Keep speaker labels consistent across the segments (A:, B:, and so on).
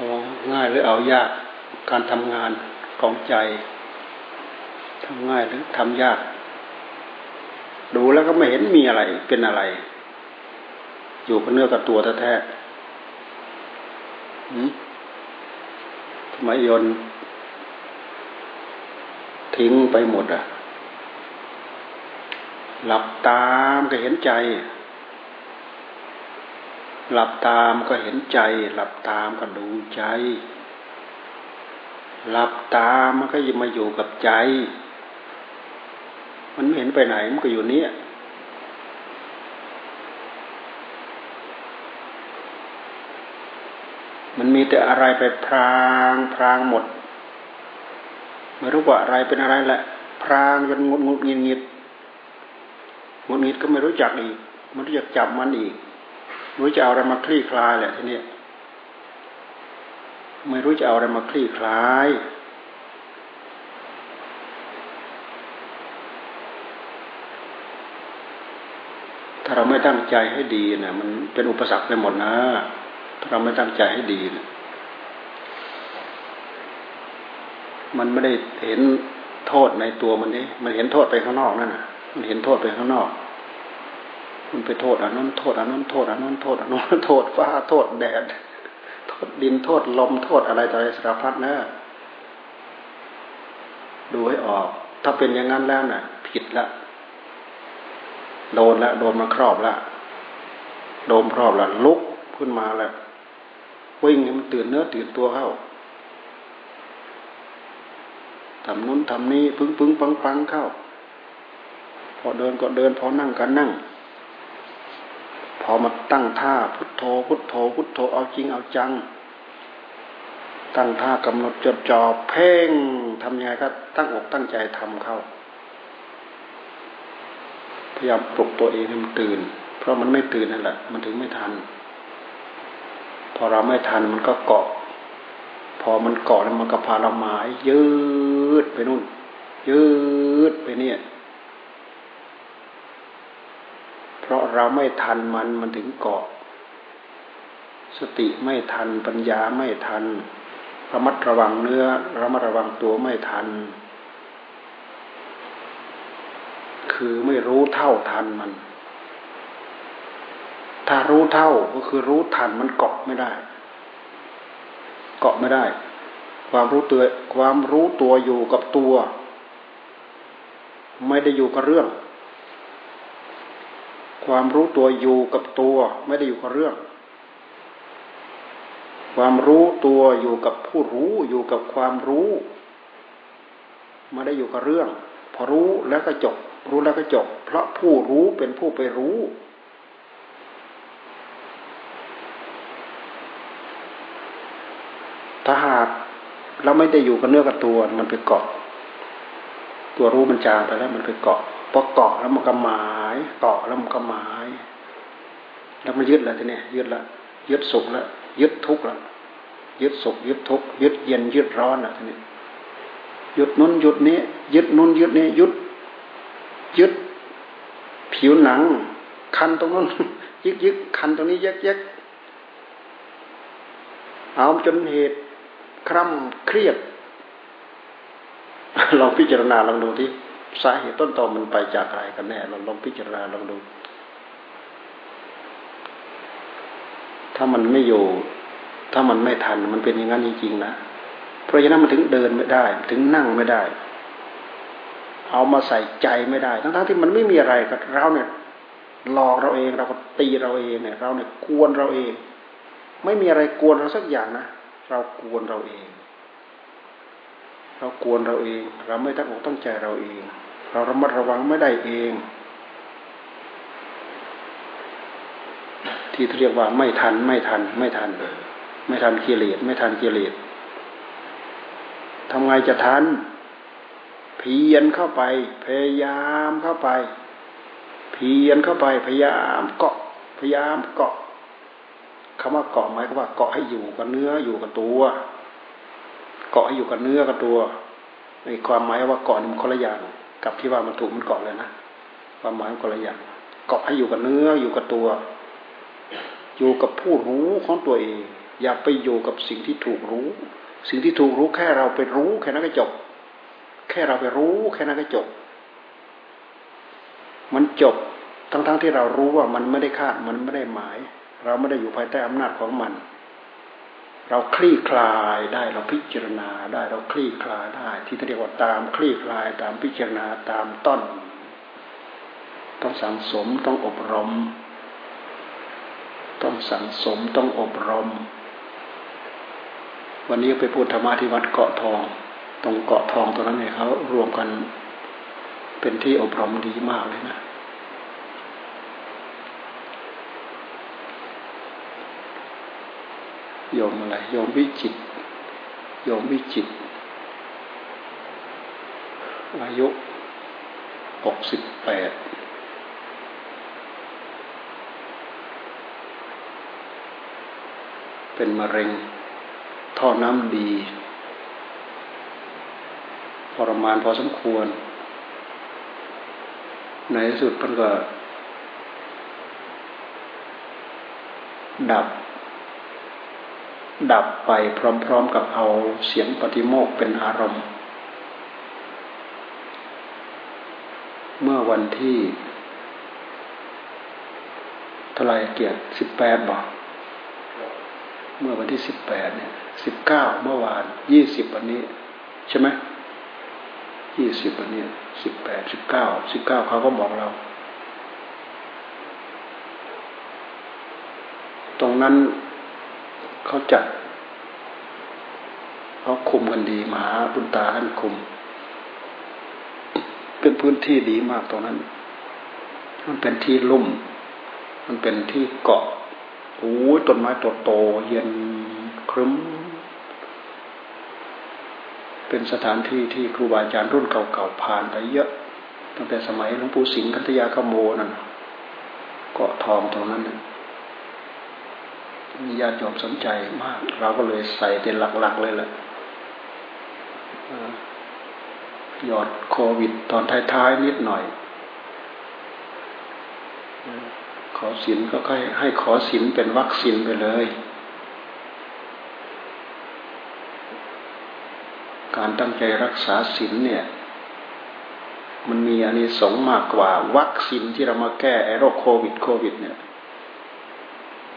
A: เอาง่ายหรือเอายากการทำงานของใจทำง่ายหรือทำยาก ดูแล้วก็ไม่เห็นมีอะไรเป็นอะไร อยู่กับเนื้อกับตัวแท้ๆทำไมยนทิ้งไปหมดอะ หลับตามก็เห็นใจ หลับตามก็เห็นใจ หลับตามก็ดูใจ หลับตามันก็มาอยู่กับใจ มันไม่เห็นไปไหนมันก็อยู่เนี้ยมันมีแต่อะไรไปพรางพรางหมดไม่รู้ว่าอะไรเป็นอะไรแหละ พรางจนงุดงุดงิดงิดงุดงิดก็ไม่รู้จักอีกไม่รู้จักจับมันอีก รู้จะเอาอะไรมาคลี่คลายแหละทีนี้ไม่รู้จะเอาอะไรมาคลี่คลาย ถ้าเราไม่ตั้งใจให้ดีเนะ่ยมันเป็นอุปสรรคไปหมดนะถ้าเราไม่ตั้งใจให้ดีเนะมันไม่ได้เห็นโทษในตัวมันนี่มันเห็นโทษไปข้างนอกนั่นนะมันเห็นโทษไปข้างนอก มันไปโทษอันนั้นโทษอันนั้นโทษอันนั้นโทษอันนั้นโทษฟ้าโทษแดด โทษดินโทษลมโทษอะไรต่ออะไรสารพัดนะดูให้ออก ถ้าเป็นอย่างนั้นแล้วน่ะ ผิดละโดนละโดนมาครอบละโดนครอบละลุกขึ้นมาแล้ววิ่งให้มันตื่นเนื้อตื่นตัวเข้าทำนู้นทำนี้ปึ้งปึ้งปังปังเข้า พอเดินก็เดินพอนั่งก็นั่ง อมาตั้งท่าพุทโธพุทโธพุทโธเอาจริงเอาจัง ตั้งท่ากำหนดจดจ่อเพ่งทำยังไงก็ตั้งอกตั้งใจทำเข้า พยายามปลุกตัวเองให้มันตื่น เพราะมันไม่ตื่นนั่นแหละ มันถึงไม่ทัน พอเราไม่ทันมันก็เกาะ พอมันเกาะแล้วมันก็พาเราหมายยืดไปนู่นยืดไปเนี่ย เพ ราะเราไม่ทันมันมันถึงเกาะ สติไม่ทันปัญญาไม่ทัน ระมัดระวังเนื้อระมัดระวังตัวไม่ทัน คือไม่รู้เท่าทันมัน ถ้ารู้เท่าก็คือรู้ทันมันเกาะไม่ได้ เกาะไม่ได้ ความรู้ตัวความรู้ตัวอยู่กับตัว ไม่ได้อยู่กับเรื่อง ความรู้ตัวอยู่กับตัวไม่ได้อยู่กับเรื่อง ความรู้ตัวอยู่กับผู้รู้อยู่กับความรู้ไม่ได้อยู่กับเรื่อง พอรู้แล้วก็จบ รู้แล้วก็จบ เพราะผู้รู้เป็นผู้ไปรู้ ถ้าหากเราไม่ได้อยู่กับเนื้อกับตัวมันไปเกาะ ตัวรู้มันจางไปแล้วมันไปเกาะพอเกาะแล้วมันก็หมายเกาะแล้วมันก็หมาย แล้วมันยึดแล้วทีนี้ยึดล้วยึดสุขล้วยึดทุกข์ล้วยึดสุขยึดทุกข์ยึดเย็นยึดร้อนล้วทีนี้ยึดนู้นยึดนี้ ยึดนู้นยึดนี้ยึดยึดผิวหนัง คันตรงนู้นยึกยึกคันตรงนี้ยึกยึกเอาจนเหตุคร่ำเครียด ลองพิจารณาลองดูที่สาเหตุต้นตอมันไปจากอะไรกันแน่เราลองพิจารณาลองดู ถ้ามันไม่อยู่ ถ้ามันไม่ทันมันเป็นอย่างนั้นจริงๆนะเพราะฉะนั้นมันถึงเดินไม่ได้ ถึงนั่งไม่ได้ เอามาใส่ใจไม่ได้ ทั้งๆที่มันไม่มีอะไรกับเราเนี่ยหลอกเราเองเราก็ตีเราเองเนี่ย เราเนี่ยกวนเราเอง ไม่มีอะไรกวนเราสักอย่างนะเรากวนเราเอง เรากวนเราเอง เราไม่ตั้งอกตั้งใจเราเอง เราระมัดระวังไม่ได้เอง ที่เรียกว่าไม่ทันไม่ทัน ไม่ทัน ไม่ทันกิเลสไม่ทันกิเลสทำไงจะทันเพียนเข้าไป พยายามเข้าไป เพียนเข้าไปพยายามเกาะพยายามเกาะคำว่าเกาะหมายก็ว่าเกาะให้อยู่กับเนื้ออยู่กับตัว เกาะให้อยู่กับเนื้อกับตัวในความหมายว่าเกาะมันคนละอย่างกับที่ว่ามันถูกมันเกาะเลยนะความหมายคนละอย่างเกาะให้อยู่กับเนื้ออยู่กับตัว อยู่กับผู้รู้ของตัวเอง อย่าไปอยู่กับสิ่งที่ถูกรู้ สิ่งที่ถูกรู้แค่เราไปรู้ แค่นั้นก็จบ แค่เราไปรู้ แค่นั้นก็จบ มันจบทั้งๆทที่เรารู้ว่ามันไม่ได้คาดมันไม่ได้หมาย เราไม่ได้อยู่ภายใต้อำนาจของมัน เราคลี่คลายได้เราพิจารณาได้เราคลี่คลายได้ ที่เรียกว่าตามคลี่คลายตามพิจารณาตามต้น ต้องสังสมต้องอบรม ต้องสังสมต้องอบรม วันนี้ไปพูดธรรมะที่วัดเกาะทอง ตรงเกาะทองตรงนั้นเนี่ยเขารวมกันเป็นที่อบรมดีมากเลยนะ โยมอะไร โยมวิจิต โยมวิจิต อายุหกสิบแปดเป็นมะเร็งท่อน้ำดีทรมานพอสมควร ในที่สุดมันก็ ดับ ดับไปพร้อมๆกับเอาเสียงปฏิโมกเป็นอารมณ์ เมื่อวันที่เท่าไรเกียรติสิบแปดบอกเมื่อวันที่สิบแปดเนี่ยสิบเก้าเมื่อวานยี่สิบวันนี้ ใช่ไหมยี่สิบวันนี้สิบแปดสิบเก้าสิบเก้าเขาก็บอกเรา ตรงนั้น เขาจัดเขาคุมกันดีมหาบุญตาท่านคุม เป็นพื้นที่ดีมากตรงนั้น มันเป็นที่ลุ่ม มันเป็นที่เกาะโอ้ต้นไม้โตโตเย็นครึ้ม เป็นสถานที่ที่ครูบาอาจารย์รุ่นเก่าๆผ่านไปเยอะ ตั้งแต่สมัยหลวงปู่สิงห์คันธยาขโมนั่นเกาะทองตรงนั้น มีญาติโยมสนใจมาก เราก็เลยใส่เป็นหลักๆเลยแหละยอดโควิดตอนท้ายๆนิดหน่อย ขอสินก็ให้ขอสินเป็นวัคซีนไปเลย การตั้งใจรักษาศีลเนี่ย มันมีอันนี้สงมากกว่าวัคซีนที่เรามาแก้โรคโควิดโควิดเนี่ย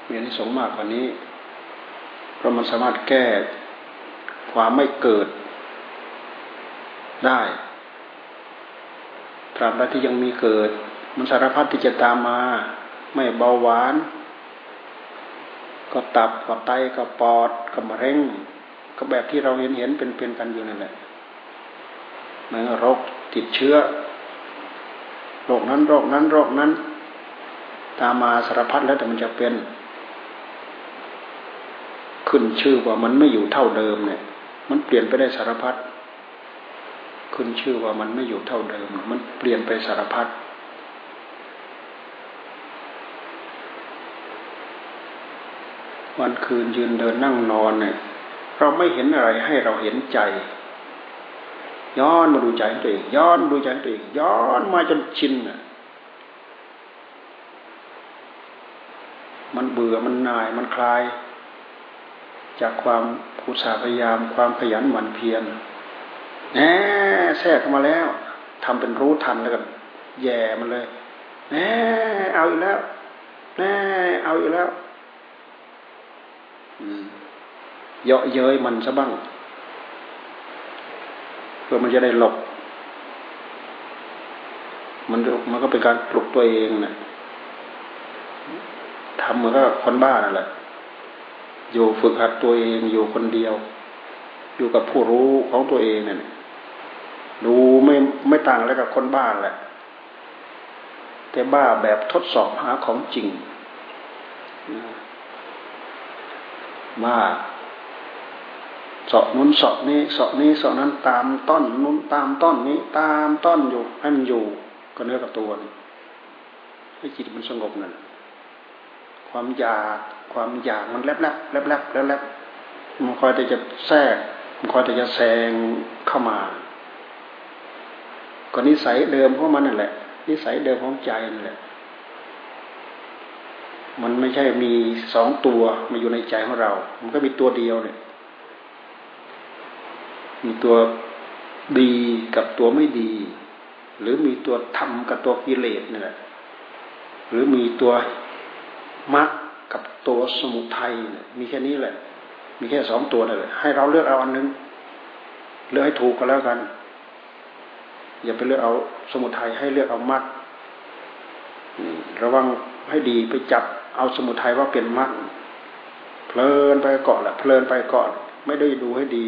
A: มีอนนี้สงมากกว่านี้ เพราะมันสามารถแก้ความไม่เกิดได้ตราบใดที่ยังมีเกิด มันสารพัดที่จะตามมา ไม่เบาหวาน ก็ตับก็ไตก็ปอดก็มะเร็งก็แบบที่เราเห็นเห็นเป็นเป็นกันอยู่นั่นแหละเหมือนโรคติดเชื้อโรคนั้นโรคนั้นโรคนั้น ตามมาสารพัดแล้วแต่มันจะเป็น ขึ้นชื่อว่ามันไม่อยู่เท่าเดิมเนี่ย มันเปลี่ยนไปได้สารพัดขึ้นชื่อว่ามันไม่อยู่เท่าเดิม มันเปลี่ยนไปสารพัดวันคืนยืนเดินนั่งนอนเนี่ยเราไม่เห็นอะไรให้เราเห็นใจ ย้อนมาดูใจตัวเองย้อนดูใจตัวเองย้อนมาจนชินอะมันเบื่อมันนายมันคลาย จากความอุตสาหพยายาม ความขยันหมั่นเพียรแหมแทรกเข้ามาแล้วทำเป็นรู้ทันแล้วกันแย่มันเลยแหมเอาอีกแล้วแหมเอาอีกแล้ว อืมเยาะเย้ยมันซะบ้างเพื่อมันจะได้หลบ มันมันก็เป็นการปลุกตัวเองนะทำเหมือนกับคนบ้านั่นแหละ อยู่ฝึกหัดตัวเองอยู่คนเดียว อยู่กับผู้รู้ของตัวเองเนี่ยดูไม่ไม่ต่างอะไรกับคนบ้าแหละ แต่บ้าแบบทดสอบหาของจริงว่าสาะนุนสาะนี้สาะนี้สาะนั้นตามต้นนุนตามต้นนี้ ตามต้นอยู่ให้มันอยู่ก็เนื้อกับตัวให้จิตมันสงบนั่นความอยาก ความอยากมันแลบแลบแลบแลบแลบแลบมันคอยแต่จะแทรก มันคอยแต่จะแซงเข้ามาก็นิสัยเดิมของมันนั่นแหละ นิสัยเดิมของใจนั่นแหละ มันไม่ใช่มีสองตัวมาอยู่ในใจของเรา มันก็มีตัวเดียวเนี่ย มีตัวดีกับตัวไม่ดี หรือมีตัวธรรมกับตัวกิเลสนี่แหละ หรือมีตัวมรรคกับ ตัวสมุทัยมีแค่นี้แหละ มีแค่สองตัวนั่นแหละให้เราเลือกเอาอันนึงเลือกให้ถูกก็แล้วกัน อย่าไปเลือกเอาสมุทัยให้เลือกเอามรรคระวังให้ดีไปจับเอาสมุทัยว่าเป็นมรรคเพลินไปเกาะแหละเพลินไปเกาะไม่ได้ดูให้ดี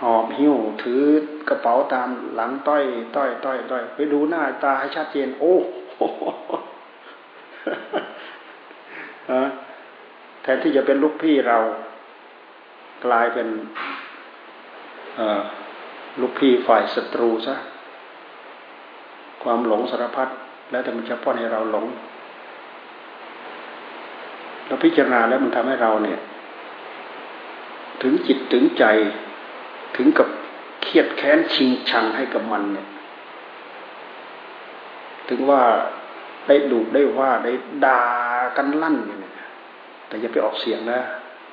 A: หอบหิ้วถือกระเป๋าตามหลังต้อย ต้อย ต้อยต้อยไปดูหน้าตาให้ชัดเจน โอ้ แทนที่จะเป็นลูกพี่เรากลายเป็นลูกพี่ฝ่ายศัตรูซะความหลงสารพัดแล้วแต่มันจะป้อนให้เราหลง เราพิจารณาแล้วมันทำให้เราเนี่ย ถึงจิตถึงใจถึงกับเครียดแค้นชิงชังให้กับมันเนี่ย ถึงว่าได้ดูได้ว่าได้ด่ากันลั่น แต่อย่าไปออกเสียงนะ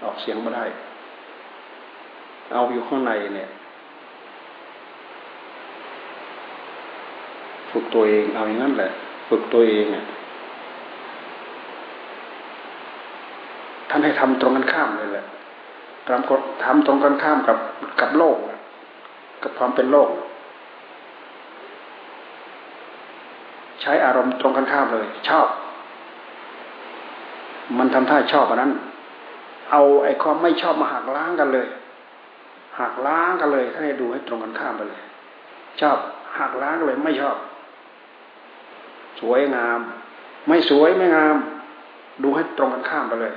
A: ออกเสียงไม่ได้ เอาอยู่ข้างในเนี่ยฝึกตัวเองเอาอย่างนั้นแหละ ฝึกตัวเองเนี่ยท่านให้ทำตรงกันข้ามเลยแหละทำทำตรงกันข้ามกับกับโลก กับความเป็นโลก ใช้อารมณ์ตรงกันข้ามเลย ชอบ มันทำท่าชอบอันนั้น เอาไอ้ความไม่ชอบมาหักล้างกันเลย หักล้างกันเลยท่านให้ดูให้ตรงกันข้ามไปเลย ชอบหักล้างเลยไม่ชอบ สวยงาม ไม่สวยไม่งาม ดูให้ตรงกันข้ามไปเลย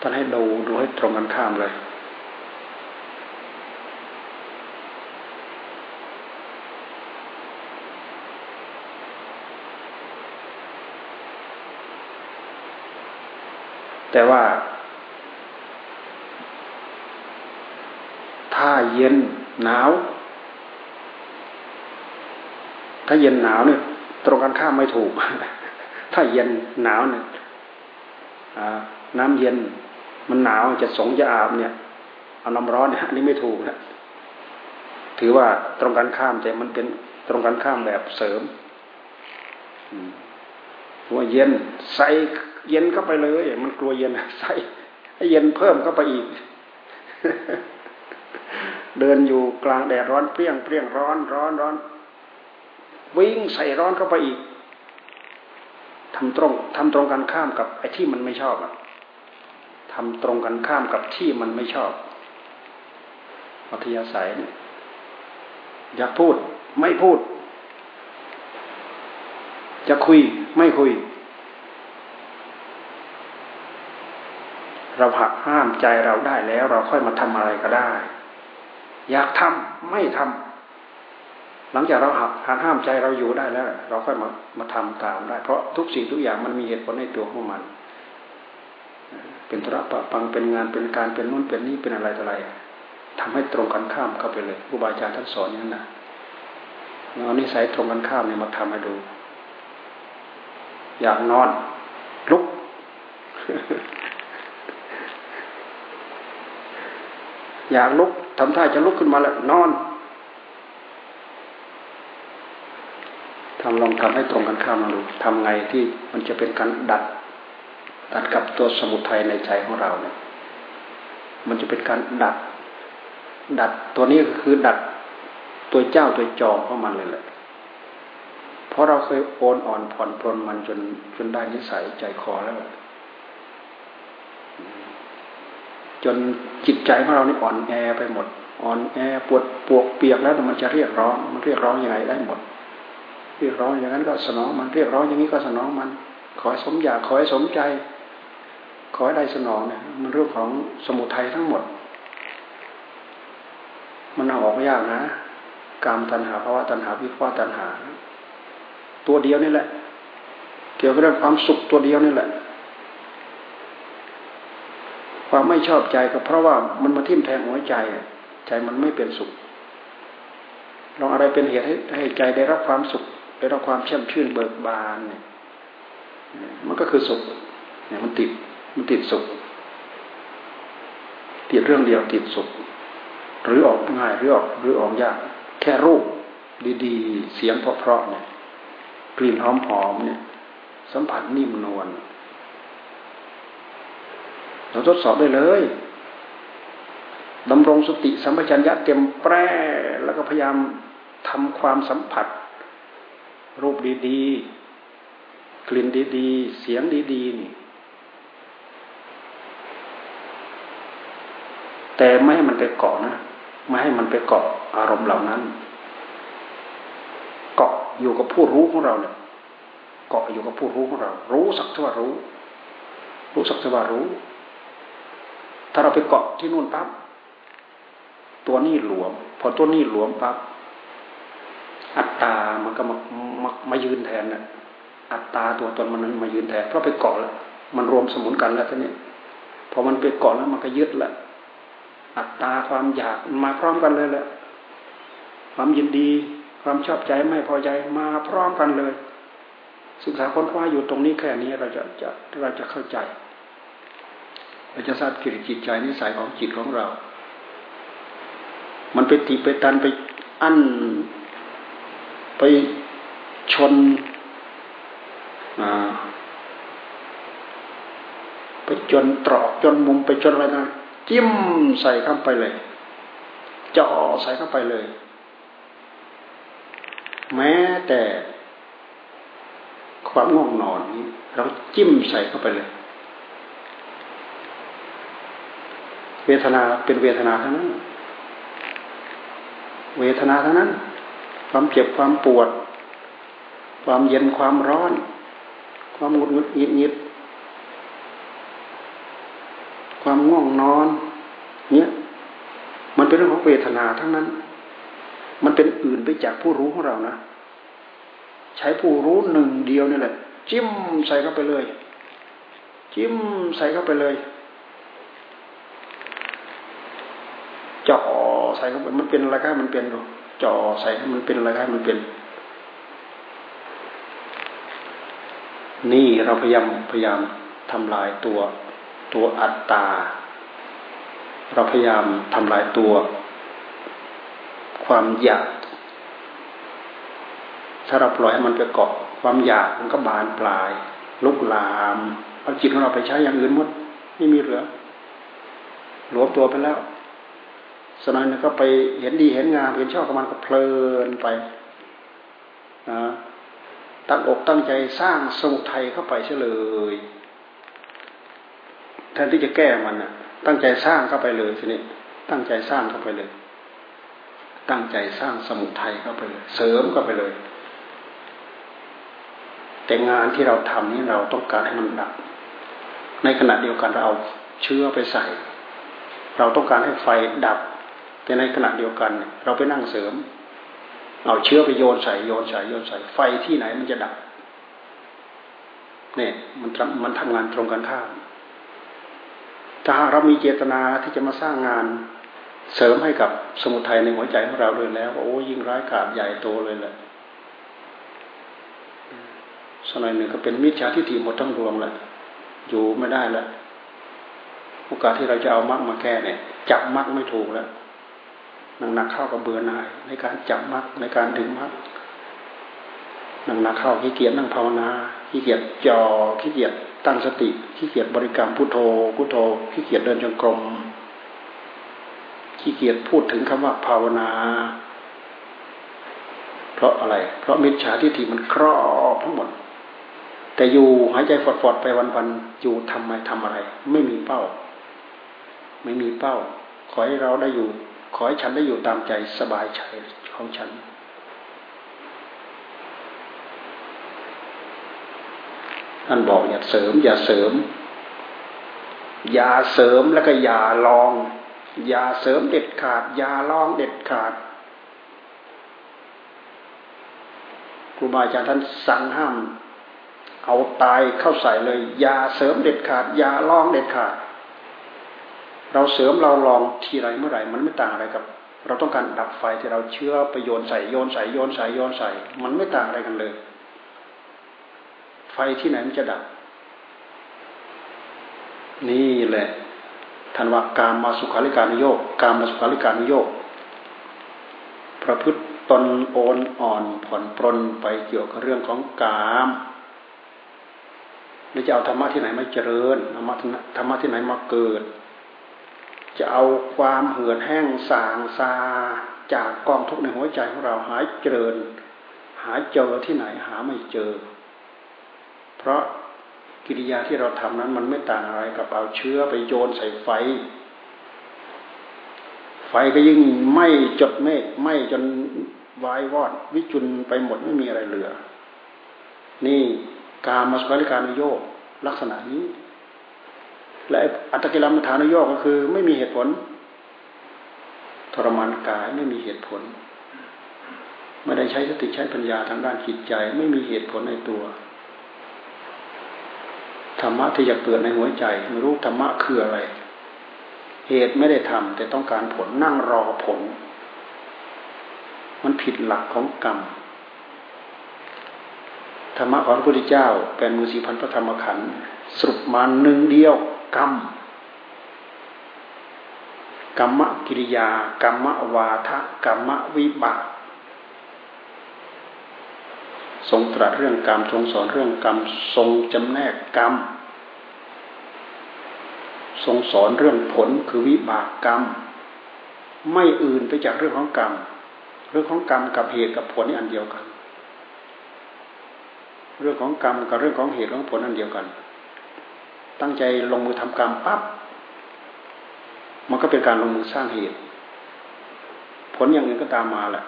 A: ท่านให้ดูดูให้ตรงกันข้ามเลย แต่ว่า ถ้าเย็นหนาว ถ้าเย็นหนาวเนี่ยตรงกันข้ามไม่ถูก ถ้าเย็นหนาวเนี่ยน้ำเย็นมันหนาวจะสงจะอาบเนี่ยเอาน้ำร้อนเนี่ยอันนี้ไม่ถูกนะถือว่าตรงกันข้ามแต่มันเป็นตรงกันข้ามแบบเสริมว่าเย็นใส เย็นเข้าไปเลย มันกลัวเย็นใส่ให้เย็นเพิ่มเข้าไปอีก เดินอยู่กลางแดดร้อนเปรี้ยงเปรี้ยงร้อนร้อนร้อนวิ่งใส่ร้อนเข้าไปอีกทำตรงทำตรงกันข้ามกับไอ้ที่มันไม่ชอบอะทำตรงกันข้ามกับที่มันไม่ชอบอัธยาศัยเนี่ยอยากพูดไม่พูด จะคุยไม่คุย เราหักห้ามใจเราได้แล้ว เราค่อยมาทำอะไรก็ได้ อยากทำไม่ทำหลังจากเราหักหักห้ามใจเราอยู่ได้แล้ว เราค่อยมามาทำตามได้ เพราะทุกสิ่งทุกอย่างมันมีเหตุผลในตัวของมัน เป็นธุระปะปังเป็นงานเป็นการเป็นนู่นเป็นนี่เป็นอะไรต่ออะไรทำให้ตรงกันข้ามเข้าไปเลยครูบาอาจารย์ท่านสอนอย่างนั้นนะเอานิสัยตรงกันข้ามเนี่ยมาทำให้ดู อยากนอนลุก อยากลุกทำท่าจะลุกขึ้นมาแล้วนอนทำลองทำให้ตรงกันข้ามมาดูทำไงที่มันจะเป็นการดัดตัดกับตัวสมุทัยในใจของเราเนี่ย มันจะเป็นการดัด ดัดตัวนี้ก็คือดัดตัวเจ้าตัวจอมของมันเลยแหละ เพราะเราเคยโอนอ่อนผ่อนปลนมันจนจนได้นิสัยใจคอแล้ว จนจิตใจของเรานี่อ่อนแอไปหมด อ่อนแอปวดปวกเปียกแล้วมันจะเรียกร้อง มันเรียกร้องยังไงได้หมด เรียกร้องอย่างนั้นก็สนองมันเรียกร้องอย่างนี้ก็สนองมัน ขอให้สมอยากขอให้สมใจ ขอให้ได้สนองเนี่ยมันเรื่องของสมุทัยทั้งหมด มันเอาออกยากนะกามตัณหาภาวะตัณหาวิภาวะตัณหา ตัวเดียวนี่แหละ เกี่ยวกับเรื่องความสุขตัวเดียวนี่แหละ ความไม่ชอบใจก็เพราะว่ามันมาทิ่มแทงหัวใจ ใจมันไม่เป็นสุขลองอะไรเป็นเหตุให้ให้ใจได้รับความสุข ได้รับความแช่มชื่นเบิกบานเนี่ยมันก็คือสุขเนี่ยมันติดมันติดสุข ติดเรื่องเดียวติดสุข หรือออกง่ายหรือออกหรือออกยาก แค่รูปดีๆ เสียงเพราะๆเนี่ยกลิ่นหอมๆเนี่ย สัมผัสนิ่มนวล เราทดสอบได้เลยดำรงสติสัมปชัญญะเต็มแปร่แล้วก็พยายามทำความสัมผัส รูปดีๆ กลิ่นดีๆ เสียงดีๆนี่แต่ไม่ให้มันไปเกาะนะ ไม่ให้มันไปเกาะอารมณ์เหล่านั้น เกาะอยู่กับผู้รู้ของเราเนี่ยเกาะอยู่กับผู้รู้ของเรา รู้สักเท่ารู้ รู้สักเท่ารู้ ถ้าเราไปเกาะที่นู่นปั๊บตัวนี้หลวม พอตัวนี้หลวมปั๊บอัตตา มันก็มามามายืนแทนน่ะอัตตาตัวตนมันมายืนแทนเพราะไปเกาะแล้วมันรวมสมุนกันแล้วทีนี้พอมันไปเกาะแล้วมันก็ยึดล้วอัตตาความอยากมาพร้อมกันเลยแหละความยินดี ความชอบใจไม่พอใจมาพร้อมกันเลย ศึกษาค้นคว้าอยู่ตรงนี้แค่นี้เราจะจะเราจะเข้าใจ เราจะทราบกิริจิตใจนิสัยของจิตของเรา มันไปติไปตันไปอั้นไปชนไปจนตรอกจนมุมไปจนอะไรนะจิ้มใส่เข้าไปเลยจ่อใส่เข้าไปเลย แม้แต่ความง่วงนอนนี้ เราจิ้มใส่เข้าไปเลย เวทนาเป็นเวทนาทั้งนั้น เวทนาทั้งนั้น ความเจ็บความปวด ความเย็นความร้อน ความหงุดหงิดหงิดหงิดความง่วงนอนเนี่ยมันเป็นเรื่องของเวทนาทั้งนั้น มันเป็นอื่นไปจากผู้รู้ของเรานะ ใช้ผู้รู้หนึ่งเดียวนี่แหละ จิ้มใส่เข้าไปเลย จิ้มใส่เข้าไปเลยเจาะ ใส่เข้าไปมันเป็นอะไรก็มันเป็นเจาะใส่มันเป็นอะไรก็มันเป็น นี่เราพยายามพยายามทำลายตัวตัวอัตตา เราพยายามทำลายตัว ความอยาก ถ้าเราปล่อยให้มันไปเกาะความอยากมันก็บานปลาย ลุกลามเอาจิตของเราไปใช้อย่างอื่นหมดไม่มีเหลือหลวมตัวไปแล้ว สนานก็ไปเห็นดีเห็นงามเห็นชอบกับมันก็เพลินไปนะตั้งอกตั้งใจสร้างสมุทัยเข้าไปเฉลยแทนที่จะแก้มันน่ะตั้งใจสร้างเข้าไปเลยทีนี้ตั้งใจสร้างเข้าไปเลย ตั้งใจสร้างสมุทัยเข้าไปเลย เสริมเข้าไปเลย แต่งานที่เราทำนี้เราต้องการให้มันดับ ในขณะเดียวกันเราเอาเชื้อไปใส่ เราต้องการให้ไฟดับ แต่ในขณะเดียวกัน เราไปนั่งเสริม เอาเชื้อไปโยนใส่โยนใส่โยนใส่ไฟที่ไหนมันจะดับเนี่ยมันมันทำงานตรงกันข้ามถ้าเรามีเจตนาที่จะมาสร้างงานเสริมให้กับสมุทัยในหัวใจของเราเลยแล้วโอ้ยิ่งร้ายกาจใหญ่โตเลยแหละสมัยหนึ่งก็เป็นมิจฉาทิฏฐิหมดทั้งดวงแหละอยู่ไม่ได้แล้วโอกาสที่เราจะเอามรรคมาแก้เนี่ย จับมรรคไม่ถูกแล้ว นังนักเข้ากับเบื่อหน่ายในการจับมรรคในการถึงมรรคนังนักเข้าขี้เกียจนั่งภาวนาขี้เกียจจ่อขี้เกียจตั้งสติขี้เกียจบริกรรมพุทโธพุทโธขี้เกียจเดินจงกรมขี้เกียจพูดถึงคำว่าภาวนา เพราะอะไร เพราะมิจฉาทิฏฐิมันครอบทั้งหมด แต่อยู่หายใจฟอดๆไปวันๆอยู่ทำไมทำอะไร ไม่มีเป้า ไม่มีเป้า ขอให้เราได้อยู่ ขอให้ฉันได้อยู่ตามใจสบายใจของฉัน ท่านบอกอย่าเสริม อย่าเสริม อย่าเสริมแล้วก็อย่าลอง อย่าเสริมเด็ดขาด อย่าลองเด็ดขาดครูบาอาจารย์ท่านสั่งห้ามเอาตายเข้าใส่เลย อย่าเสริมเด็ดขาด อย่าลองเด็ดขาด เราเสริมเราลองทีไรเมื่อไหร่มันไม่ต่างอะไรกับ เราต้องการดับไฟที่เราเชื้อไปโยนใส่โยนใส่โยนใส่โยนใส่ มันไม่ต่างอะไรกันเลย ไฟที่ไหนมันจะดับ นี่แหละทันว่าการมาสุขาริการุโยกการมาสุขาริการุโยกประพฤติตนโอนอ่อนผ่อนปรนไปเกี่ยวกับเรื่องของกามหรือจะเอาธรรมะที่ไหนมาเจริญธรรมะธรรมะที่ไหนมาเกิด จะเอาความเหือดแห้งสางซาจากกองทุกข์ในหัวใจของเราหายเจริญ หาเจอที่ไหนหาไม่เจอ เพราะกิริยาที่เราทำนั้นมันไม่ต่างอะไรกับเอาเชื้อไปโยนใส่ไฟ ไฟก็ยิ่งไหม้จดเมฆไหม้จนวายวอด วิจุนไปหมดไม่มีอะไรเหลือ นี่การมาสุขาริการโยกลักษณะนี้ และอัตกิลมัฐานุโยกก็คือ ไม่มีเหตุผล ทรมานกายไม่มีเหตุผลไม่ได้ใช้สติใช้ปัญญาทางด้านจิตใจ ไม่มีเหตุผลในตัวธรรมะที่จะเกิดในหัวใจไม่รู้ธรรมะคืออะไร เหตุไม่ได้ทำแต่ต้องการผลนั่งรอผล มันผิดหลักของกรรมธรรมะของพระพุทธเจ้าเป็นมือสีพันพระธรรมขันธ์สรุปมาหนึ่งเดียว กรรมกรรมกิริยากรรมวาทะกรรมวิบากทรงตรัสเรื่องกรรมทรงสอนเรื่องกรรม ทรงจำแนกกรรม ทรงสอนเรื่องผลคือวิบากกรรม ไม่อื่นไปจากเรื่องของกรรม เรื่องของกรรมกับเหตุกับผลนี่อันเดียวกัน เรื่องของกรรมกับเรื่องของเหตุของผลอันเดียวกัน ตั้งใจลงมือทำกรรมปั๊บมันก็เป็นการลงมือสร้างเหตุ ผลอย่างอื่นก็ตามมาแหละ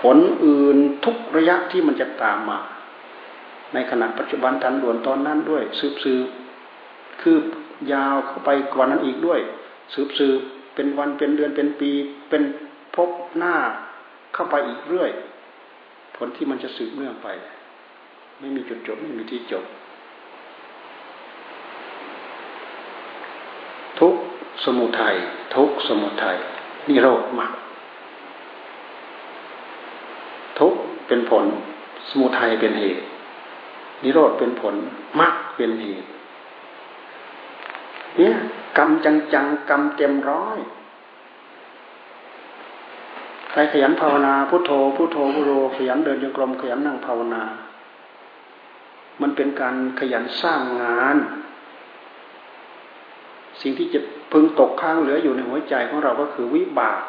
A: ผลอื่นทุกระยะที่มันจะตามมา ในขณะปัจจุบันทันด่วนตอนนั้นด้วย สืบสืบคือยาวเข้าไปกว่านั้นอีกด้วย สืบสืบเป็นวันเป็นเดือนเป็นปี เป็นพบหน้าเข้าไปอีกเรื่อย ผลที่มันจะสืบเนื่องไป ไม่มีจุดจบไม่มีที่จบ ทุก สมุทัยทุกสมุทัยนิโรธมากทุกเป็นผล สมุทัยเป็นเหตุ นิโรธเป็นผลมรรคเป็นเหตุเนี่ยกรรมจังจังกรรมเต็มร้อยใครขยันภาวนาพุโทโธพุโทโธพุโทโธขยันเดินจงกรมขยันนั่งภาวนา มันเป็นการขยันสร้างงาน สิ่งที่จะ พึงตกค้างเหลืออยู่ในหัวใจของเราก็คือวิบาก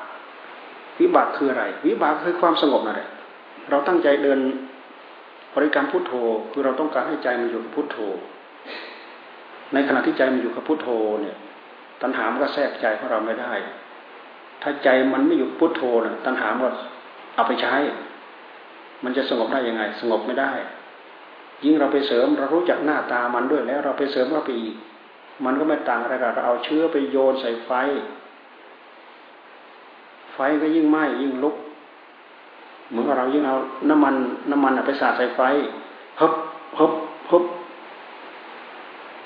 A: วิบากคืออะไร วิบากคือความสงบนั่นแหละเราตั้งใจเดินบริกรรมพุทโธ คือเราต้องการให้ใจมันอยู่กับพุทโธ ในขณะที่ใจมันอยู่กับพุทโธเนี่ย ตัณหามันก็แทรกใจของเราไม่ได้ ถ้าใจมันไม่อยู่พุทโธเนี่ยตัณหามันเอาไปใช้ มันจะสงบได้ยังไง สงบไม่ได้ ยิ่งเราไปเสริมเรารู้จักหน้าตามันด้วยแล้ว เราไปเสริมเข้าไปอีก มันก็ไม่ต่างอะไรกับเราเอาเชื้อไปโยนใส่ไฟ ไฟก็ยิ่งไหม้ยิ่งลุก เหมือนกับเรายิ่งเอาน้ำมันน้ำมันไปสาดใส่ไฟฮึบฮึบฮึบ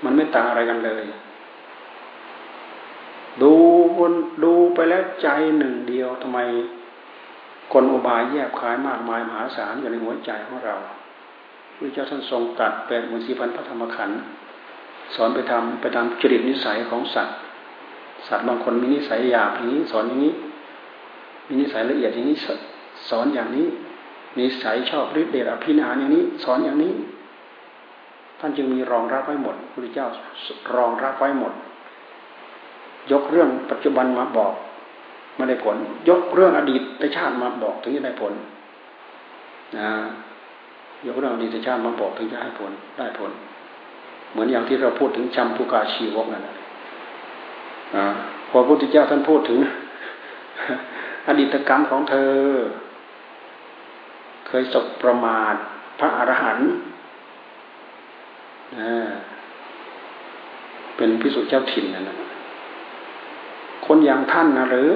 A: มันไม่ต่างอะไรกันเลย ดูวนดูไปแล้วใจหนึ่งเดียวทำไมกลอุบายแยบคายมากมายมหาศาลอยู่ในหัวใจของเราพระเจ้าท่านทรงตัดแปดหมื่นสี่พันพระธรรมขันธ์ สอนไปทำไปตามจริตนิสัยของสัตว์ สัตว์บางคนมีนิสัยหยาบอย่างนี้ สอนอย่างนี้ มีนิสัยละเอียดอย่างนี้สอนอย่างนี้นิสัยชอบฤทธิ์เดชอภินาอย่างนี้ สอนอย่างนี้ ท่านจึงมีรองรับไว้หมดพระเจ้ารองรับไว้หมด ยกเรื่องปัจจุบันมาบอกมาได้ผล ยกเรื่องอดีตชาติมาบอกถึงจะได้ผลนะยกเรื่องอดีตชาติมาบอกถึงจะให้ผลได้ผล เหมือนอย่างที่เราพูดถึงจำภูกาชีวกนั่นแหละพอพระพุทธเจ้าท่านพูดถึง อดีตกรรมของเธอ เคยสบประมาทพระอรหันต์เป็นพิสุทธิเจ้าถิ่นนั่นนะคนอย่างท่านนะหรือ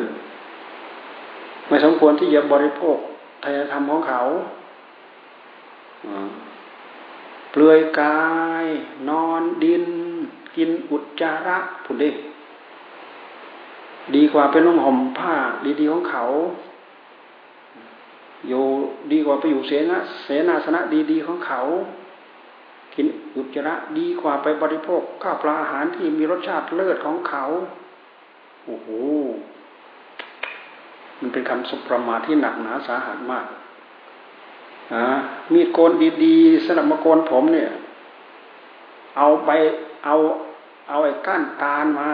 A: ไม่สมควรที่จะบริโภคทายธรรมของเขา เปลือยกาย นอนดิน กินอุจจาระผุดดิดีกว่าเป็นนุ่งห่มผ้า ดีๆของเขา อยู่ดีกว่าไปอยู่เสนาเสนาสนะดีๆของเขา กินอุจจาระดีกว่าไปบริโภคข้าวปลาอาหารที่มีรสชาติเลิศของเขาโอ้โหมันเป็นคำสุประมาทที่หนักหนาสาหัสมาก มีโกนดีๆสำหรับมาโกนผมเนี่ย เอาไปเอาเอาไอ้ก้านตาลมา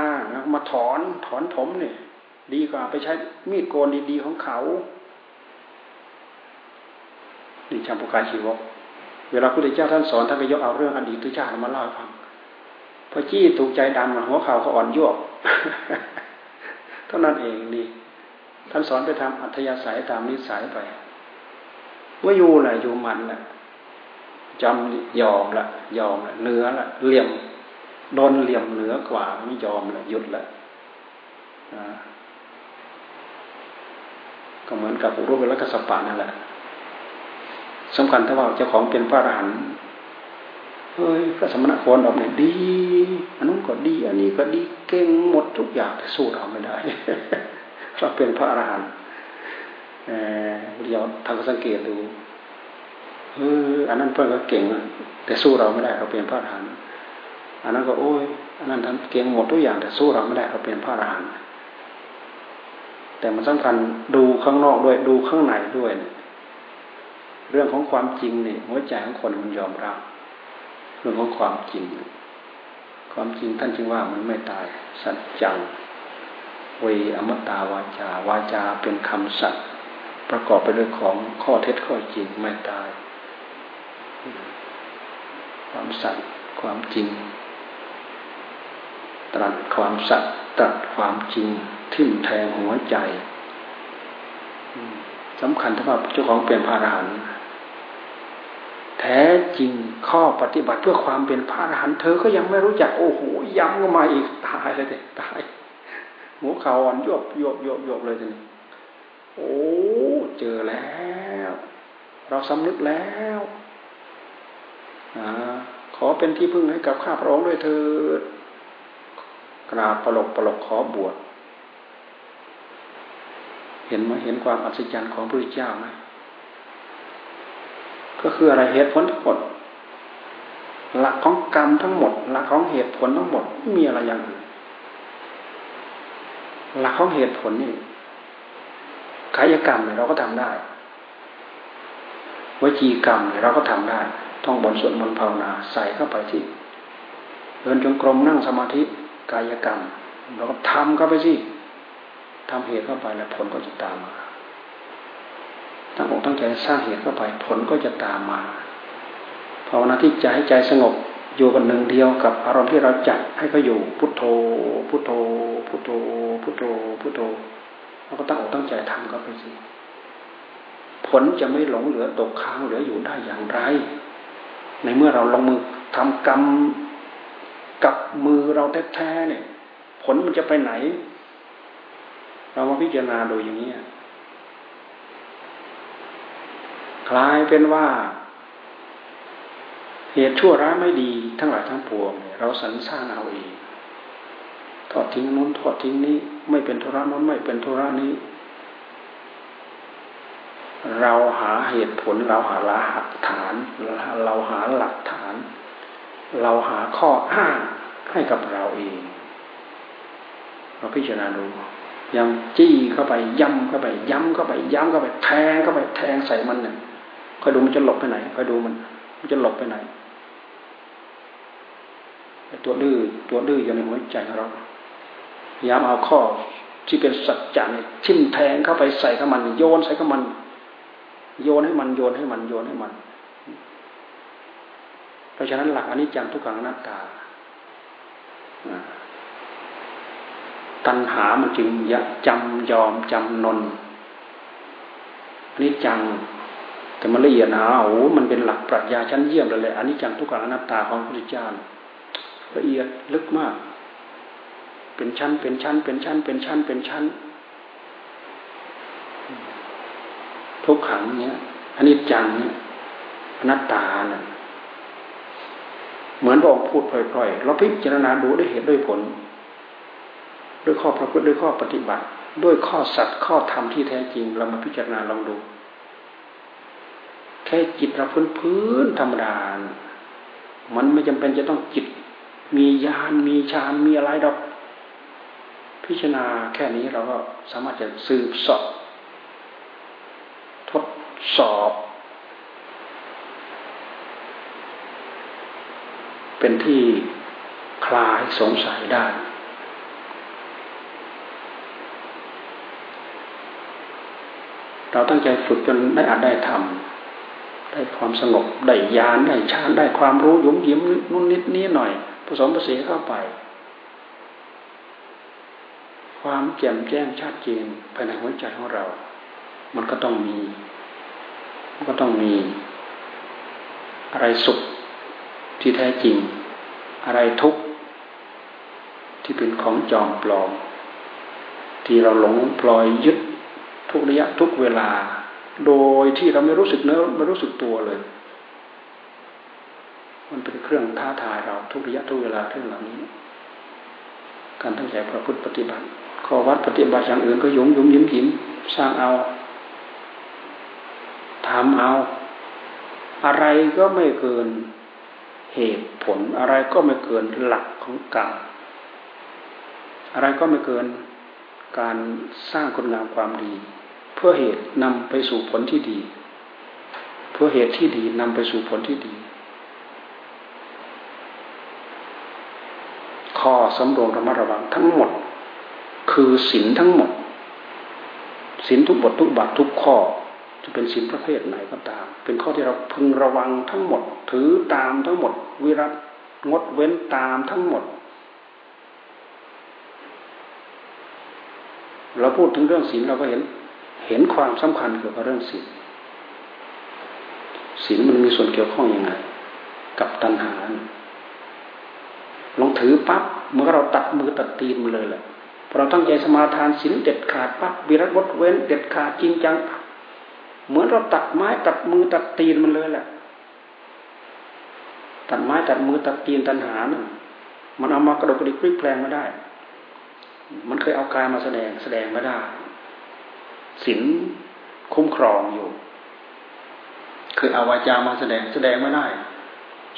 A: มาถอนถอนผมเนี่ย ดีกว่าไปใช้มีดโกนดีๆของเขานี่จำปุกายชีวก เวลาพระพุทธเจ้าท่านสอนท่านก็ยกเอาเรื่องอดีตชาติมาเล่าให้ฟังพอจี้ถูกใจดำหัวเข่าก็อ่อนโยวบเท่านั้นเองนี่ท่านสอนไปทำอัธยาศัยตามนิสัยไป ว่าอยู่แหละอยู่มันแหละจำยอมละยอมละเนื้อละเหลี่ยมโดนเหลี่ยมเหนือกว่าไม่ยอมละหยุดละก็เหมือนกับรูปเป็นลักษณะปานั่นแหละสำคัญถ้าว่าเจ้าของเป็นพระอรหันต์เฮ้ยพระสมณะโคนออกเนี่ยดีอันนู้นก็ดี อันนี้ก็ดีเก่งหมดทุกอย่างแต่สู้เราไม่ได้ เราเป็นพระอรหันต์ เออเดี๋ยวทางสังเกตดูเอออันนั้นเพื่อนก็เก่งแต่สู้เราไม่ได้เราเป็นพระอรหันต์อันนั้นก็โอ้ยอันนั้นทำเก่งหมดทุกอย่างแต่สู้เราไม่ได้เราเป็นพระอรหันต์แต่มันสำคัญดูข้างนอกด้วยดูข้างในด้วยเนี่ยเรื่องของความจริงเนี่ยหัวใจของคนมันยอมรับ เรื่องของความจริง ความจริงท่านจึงว่ามันไม่ตายสัจจังเวอมตาวาจาวาจาเป็นคำสัตย์ ประกอบไปด้วยของข้อเท็จข้อจริงไม่ตาย ความสัตย์ความจริง ตรัสความสัตย์ตรัสความจริงทิ่มแทงหัวใจสำคัญถ้าว่าเจ้าของเป็นพระอรหันต์แท้จริงข้อปฏิบัติเพื่อความเป็นพระอรหันต์เธอก็ยังไม่รู้จักโอ้โหย้ำก็มาอีกตายเลยเด็ตายหัวเข่าอ่อนโยบโยบโยบโยบเลยทีนี้ โอ้เจอแล้ว เราสำนึกแล้วอขอเป็นที่พึ่งให้กับข้าพระองค์ด้วยเถิดกราบปลกปลกขอบวชเห็นไหมเห็นความอัศจรรย์ของพระพุทธเจ้าไหมก็คืออะไรเหตุผลทั้งหมดหลักของกรรมทั้งหมด หลักของเหตุผลทั้งหมดไม่มีอะไรอย่างอื่นหลักของเหตุผลนี่ กายกรรมเนี่ยเราก็ทำได้วจีกรรมเนี่ยเราก็ทำได้ท่องบนสวดมนต์ภาวนาใส่เข้าไปที่เดินจงกรมนั่งสมาธิกายกรรม เราก็ทำเข้าไปสิทำเหตุเข้าไปแล้วผลก็จะตามมาตั้งอกตั้งใจสร้างเหตุเข้าไป ผลก็จะตามมาภาวนาที่ใจให้ใจสงบอยู่กันหนึ่งเดียวกับอารมณ์ที่เราจัดให้เขาอยู่พุทโธพุทโธพุทโธพุทโธพุทโธ เราก็ตั้งอกตั้งใจทำเข้าไปสิ ผลจะไม่หลงเหลือตกค้างเหลืออยู่ได้อย่างไร ในเมื่อเราลงมือทำกรรมกับมือเราแท้ๆเนี่ย ผลมันจะไปไหน เรามาพิจารณาดูอย่างนี้คล้ายเป็นว่า เหตุชั่วร้ายไม่ดีทั้งหลายทั้งปวง เราสรรสร้างเอาเอง ทอดทิ้งนู้นทอดทิ้งนี้ ไม่เป็นธุระนู้นไม่เป็นธุระนี้ เราหาเหตุผลเราหาหลักฐาน เราหาหลักฐาน เราหาข้ออ้างให้กับเราเอง เราพิจารณาดูยังจี้เข้าไปย้ำเข้าไป ย้ำเข้าไป ย้ำเข้าไปแทงเข้าไปแทงใส่มันเนี่ยคอยดูมันจะหลบไปไหนคอยดูมันมันจะหลบไปไหนตัวดื้อตัวดื้ออยู่ในหัวใจของเรา ยายามเอาข้อที่เป็นสัจจะเนี่ยทิ่มแทงเข้าไปใส่กับมัน โยนใส่กับมัน โยนให้มันโยนให้มันโยนให้มัน เพราะฉะนั้นหลักอันนี้จังทุกขังนัตตาตัณหามันจึงยจำยอมจำนนอนี่จัง แต่มันละเอียดนะโอ้มันเป็นหลักปรัชญาชั้นเยี่ยมเลยแหละอันนี้จังทุกขังอนัตตาของพระพุทธเจ้าละเอียดลึกมาก เป็นชั้น เป็นชั้น เป็นชั้น เป็นชั้น เป็นชั้น ทุกขังเนี้ยอันนี้จังเนี่ยอนัตตาเนี่ยเหมือนบอกพูดพล่อยๆ เราพิจารณาดูด้วยเหตุด้วยผล ด้วยข้อประพฤติด้วยข้อปฏิบัติ ด้วยข้อสัตย์ข้อธรรมที่แท้จริง เรามาพิจารณาลองดู แค่จิตเราพื้นพื้นธรรมดา มันไม่จำเป็นจะต้องจิต มีญาณมีฌานมีอะไรดอก พิจารณาแค่นี้เราก็สามารถจะสืบสอบทดสอบ เป็นที่คลายสงสัยได้เราตั้งใจฝึกจนได้อาจได้ทำได้ความสงบ ได้ยานได้ฌานได้ความรู้ยุ่มยิ้มนุ่นนิดนี้หน่อย ผสมผสานเข้าไป ความแจ่มแจ้งชัดเจนภายในหัวใจของเรา มันก็ต้องมี มันก็ต้องมี อะไรสุขที่แท้จริง อะไรทุกข์ที่เป็นของจอมปลอม ที่เราหลงปล่อยยึดทุกระยะทุกเวลา โดยที่เราไม่รู้สึกเนื้อไม่รู้สึกตัวเลย มันเป็นเครื่องท้าทายเราทุกระยะทุกเวลาเรื่องเหล่านี้การตั้งใจประพฤติปฏิบัติ ข้อวัดปฏิบัติอย่างอื่นก็ยุ่มยุ่มยิ้มยิ้มสร้างเอาทำเอา อะไรก็ไม่เกินเหตุผล อะไรก็ไม่เกินหลักของกรรมอะไรก็ไม่เกินการสร้างคุณงามความดี เพื่อเหตุนำไปสู่ผลที่ดี เพื่อเหตุที่ดีนำไปสู่ผลที่ดี ข้อสำรวมระมัดระวังทั้งหมด คือศีลทั้งหมดศีลทุกบททุกบัตทุกข้อ จะเป็นศีลประเภทไหนก็ตาม เป็นข้อที่เราพึงระวังทั้งหมด ถือตามทั้งหมด วิรัตงดเว้นตามทั้งหมด เราพูดถึงเรื่องศีลเราก็เห็นเห็นความสำคัญเกี่ยวกับเรื่องศีลศีลมันมีส่วนเกี่ยวข้องอยังไง กับตัณหาลองถือปั๊บเมื่อเราตัดมือตัดตีนมันเลยแหละ เราตั้งใจสมาทานศีลเด็ดขาดปั๊บวิรัตวดเว้นเด็ดขาดจริงจังเหมือนเราตัดไม้ตัดมือตัดตีนมันเลยแหละตัดไม้ตัดมือตัดตีนตัณหานะมันเอามากระโดดกระดิกพลิกแปลงไม่ได้ มันเคยเอากายมาแสดงแสดงไม่ได้ศีลคุ้มครองอยู่ เคยเอาวาจามาแสดงแสดงไม่ได้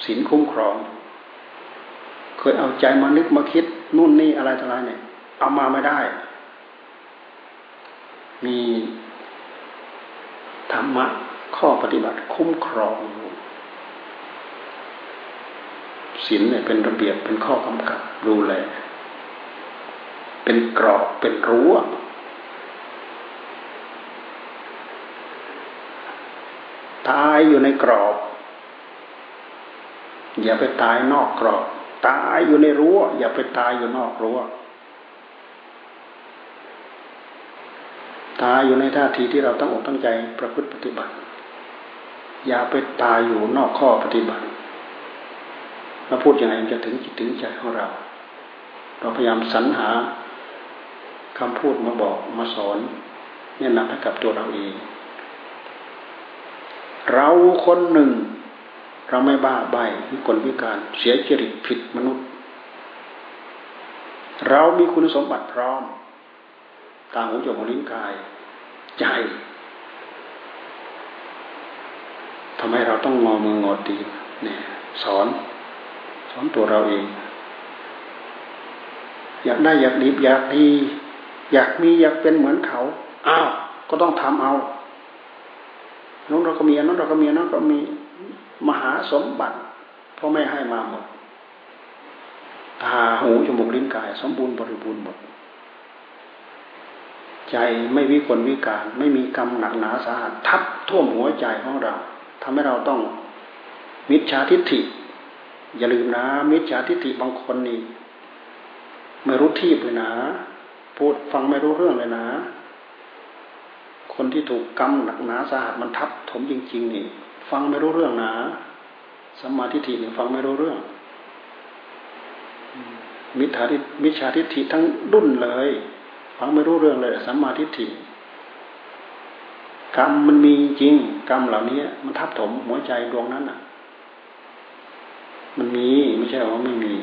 A: ศีลคุ้มครอง เคยเอาใจมานึกมาคิดนู่นนี่อะไรต่ออะไรเนี่ย เอามาไม่ได้ มีธรรมะข้อปฏิบัติคุ้มครองศีลเนี่ยเป็นระเบียบเป็นข้อกำกับดูแล เป็นกรอบเป็นรั้วตายอยู่ในกรอบ อย่าไปตายนอกกรอบ ตายอยู่ในรั้ว อย่าไปตายอยู่นอกรั้ว ตายอยู่ในท่าทีที่เราต้องอกตั้งใจประพฤติปฏิบัติ อย่าไปตายอยู่นอกข้อปฏิบัติเราพูดยังไงจะถึงจิตถึงใจของเรา เราพยายามสรรหาคำพูดมาบอกมาสอนเนี่ยนำให้กับตัวเราเอง เราคนหนึ่ง เราไม่บ้าใบวิกลวิการเสียจริตผิดมนุษย์ เรามีคุณสมบัติพร้อม ตาหูจมูกลิ้นกาย ใจทำให้เราต้องงอมืองอตีเนี่ย สอน สอนตัวเราเอง อยากได้อยากดีอยากดี อยากมีอยากเป็นเหมือนเขาอ้าวก็ต้องทำเอาน้องเราก็มีน้องเราก็มีน้องก็มีมหาสมบัติพ่อแม่ให้มาหมดตาหูจมูกลิ้นกาย สมบูรณ์บริบูรณ์หมด ใจไม่วิกลวิการ ไม่มีกรรมหนักหนาสาหัสทับท่วมหัวใจของเราทำให้เราต้องมิจฉาทิฏฐิ อย่าลืมนะ มิจฉาทิฏฐิบางคนนี่ไม่รู้ที่เลยนะพูดฟังไม่รู้เรื่องเลยนะ คนที่ถูกกรรมหนักหนาสาหัสมันทับถมจริง ๆ นี่ ฟังไม่รู้เรื่องนะสัมมาทิฏฐินี่ฟังไม่รู้เรื่องมิจฉาทิมิจฉาทิฏฐิทั้งดุนเลย ฟังไม่รู้เรื่องเลยสัมมาทิฏฐิกรรมมันมีจริง กรรมเหล่านี้มันทับถมหัวใจดวงนั้นอะ มันมีไม่ใช่ว่าไม่มี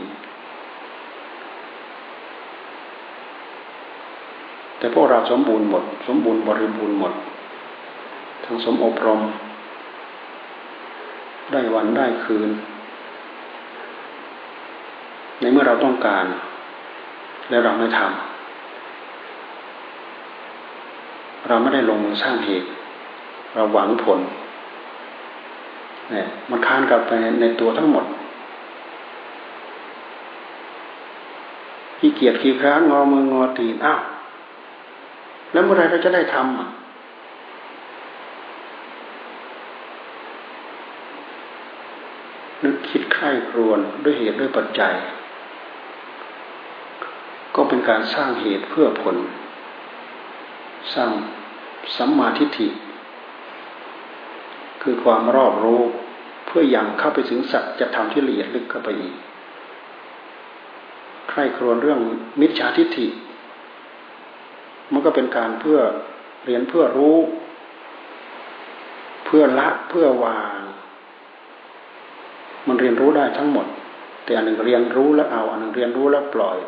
A: แต่พวกเราสมบูรณ์หมด สมบูรณ์บริบูรณ์หมด ทั้งสมอบรม ได้วันได้คืน ในเมื่อเราต้องการ แล้วเราไม่ทำ เราไม่ได้ลงมือสร้างเหตุ เราหวังผลเนี่ยมันค้านกลับไปในตัวทั้งหมดขี้เกียจขี้คร้านงอมืองอตีนอ้าวแล้วเมื่อไรเราจะได้ทำนึกคิดใคร่ครวญด้วยเหตุด้วยปัจจัย ก็เป็นการสร้างเหตุเพื่อผล สร้างสัมมาทิฏฐิ คือความรอบรู้เพื่ออยังเข้าไปถึงสัจจะทำที่ละเอียดลึกเข้าไปอีกใคร่ครวญเรื่องมิจฉาทิฏฐิ มันก็เป็นการเพื่อเรียนเพื่อรู้ เพื่อละเพื่อวาง มันเรียนรู้ได้ทั้งหมด แต่อันหนึ่งเรียนรู้แล้วเอา อันหนึ่งเรียนรู้แล้วปล่อย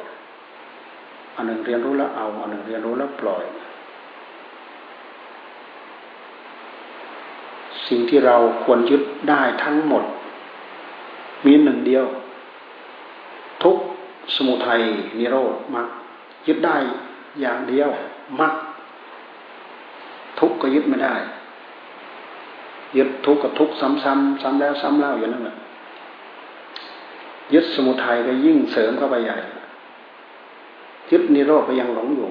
A: อันหนึ่งเรียนรู้แล้วเอา อันหนึ่งเรียนรู้แล้วปล่อย สิ่งที่เราควรยึดได้ทั้งหมด มีหนึ่งเดียว ทุกสมุทัยนิโรธมรรคยึดได้อย่างเดียวมรรคทุกก็ยึดไม่ได้ ยึดทุกกับทุกซ้ำๆซ้ำแล้วซ้ำเล่าอย่างนั้นแหละยึดสมุทัยก็ยิ่งเสริมเข้าไปใหญ่ ยึดนิโรธก็ยังหลงอยู่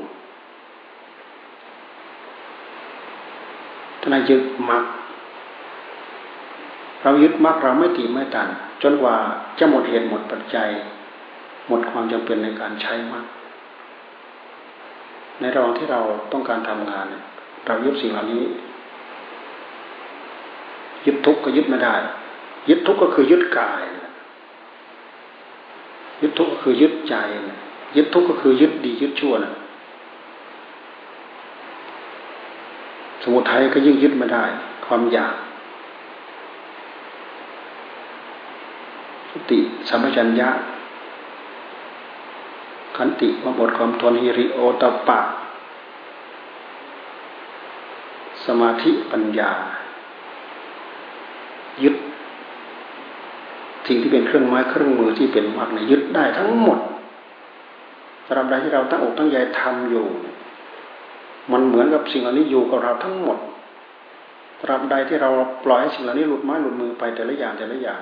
A: ถ้านายยึดมรรค เรายึดมรรคเราไม่ตีไม่ตันจนกว่าจะหมดเหตุหมดปัจจัย หมดความจำเป็นในการใช้มากในระหว่างที่เราต้องการทำงานเนี่ยเรายึดสิ่งเหล่านี้ยึดทุกข์ก็ยึดไม่ได้ ยึดทุกข์ก็คือยึดกาย ยึดทุกข์ก็คือยึดใจ ยึดทุกข์ก็คือยึดดียึดชั่วนะสมุทัยก็ยิ่งยึดไม่ได้ ความอยาก ติสัมปชัญญะ ขันติความอดความทนฮิริโอตปะ สมาธิปัญญา ยึดสิ่งที่เป็นเครื่องไม้เครื่องมือที่เป็นมรรคเนี่ยยึดได้ทั้งหมดตราบใดที่เราตั้งอกตั้งใจทำอยู่ มันเหมือนกับสิ่งเหล่านี้อยู่กับเราทั้งหมดตราบใดที่เราปล่อยให้สิ่งเหล่านี้หลุดไม้หลุดมือไปแต่ละอย่างแต่ละอย่าง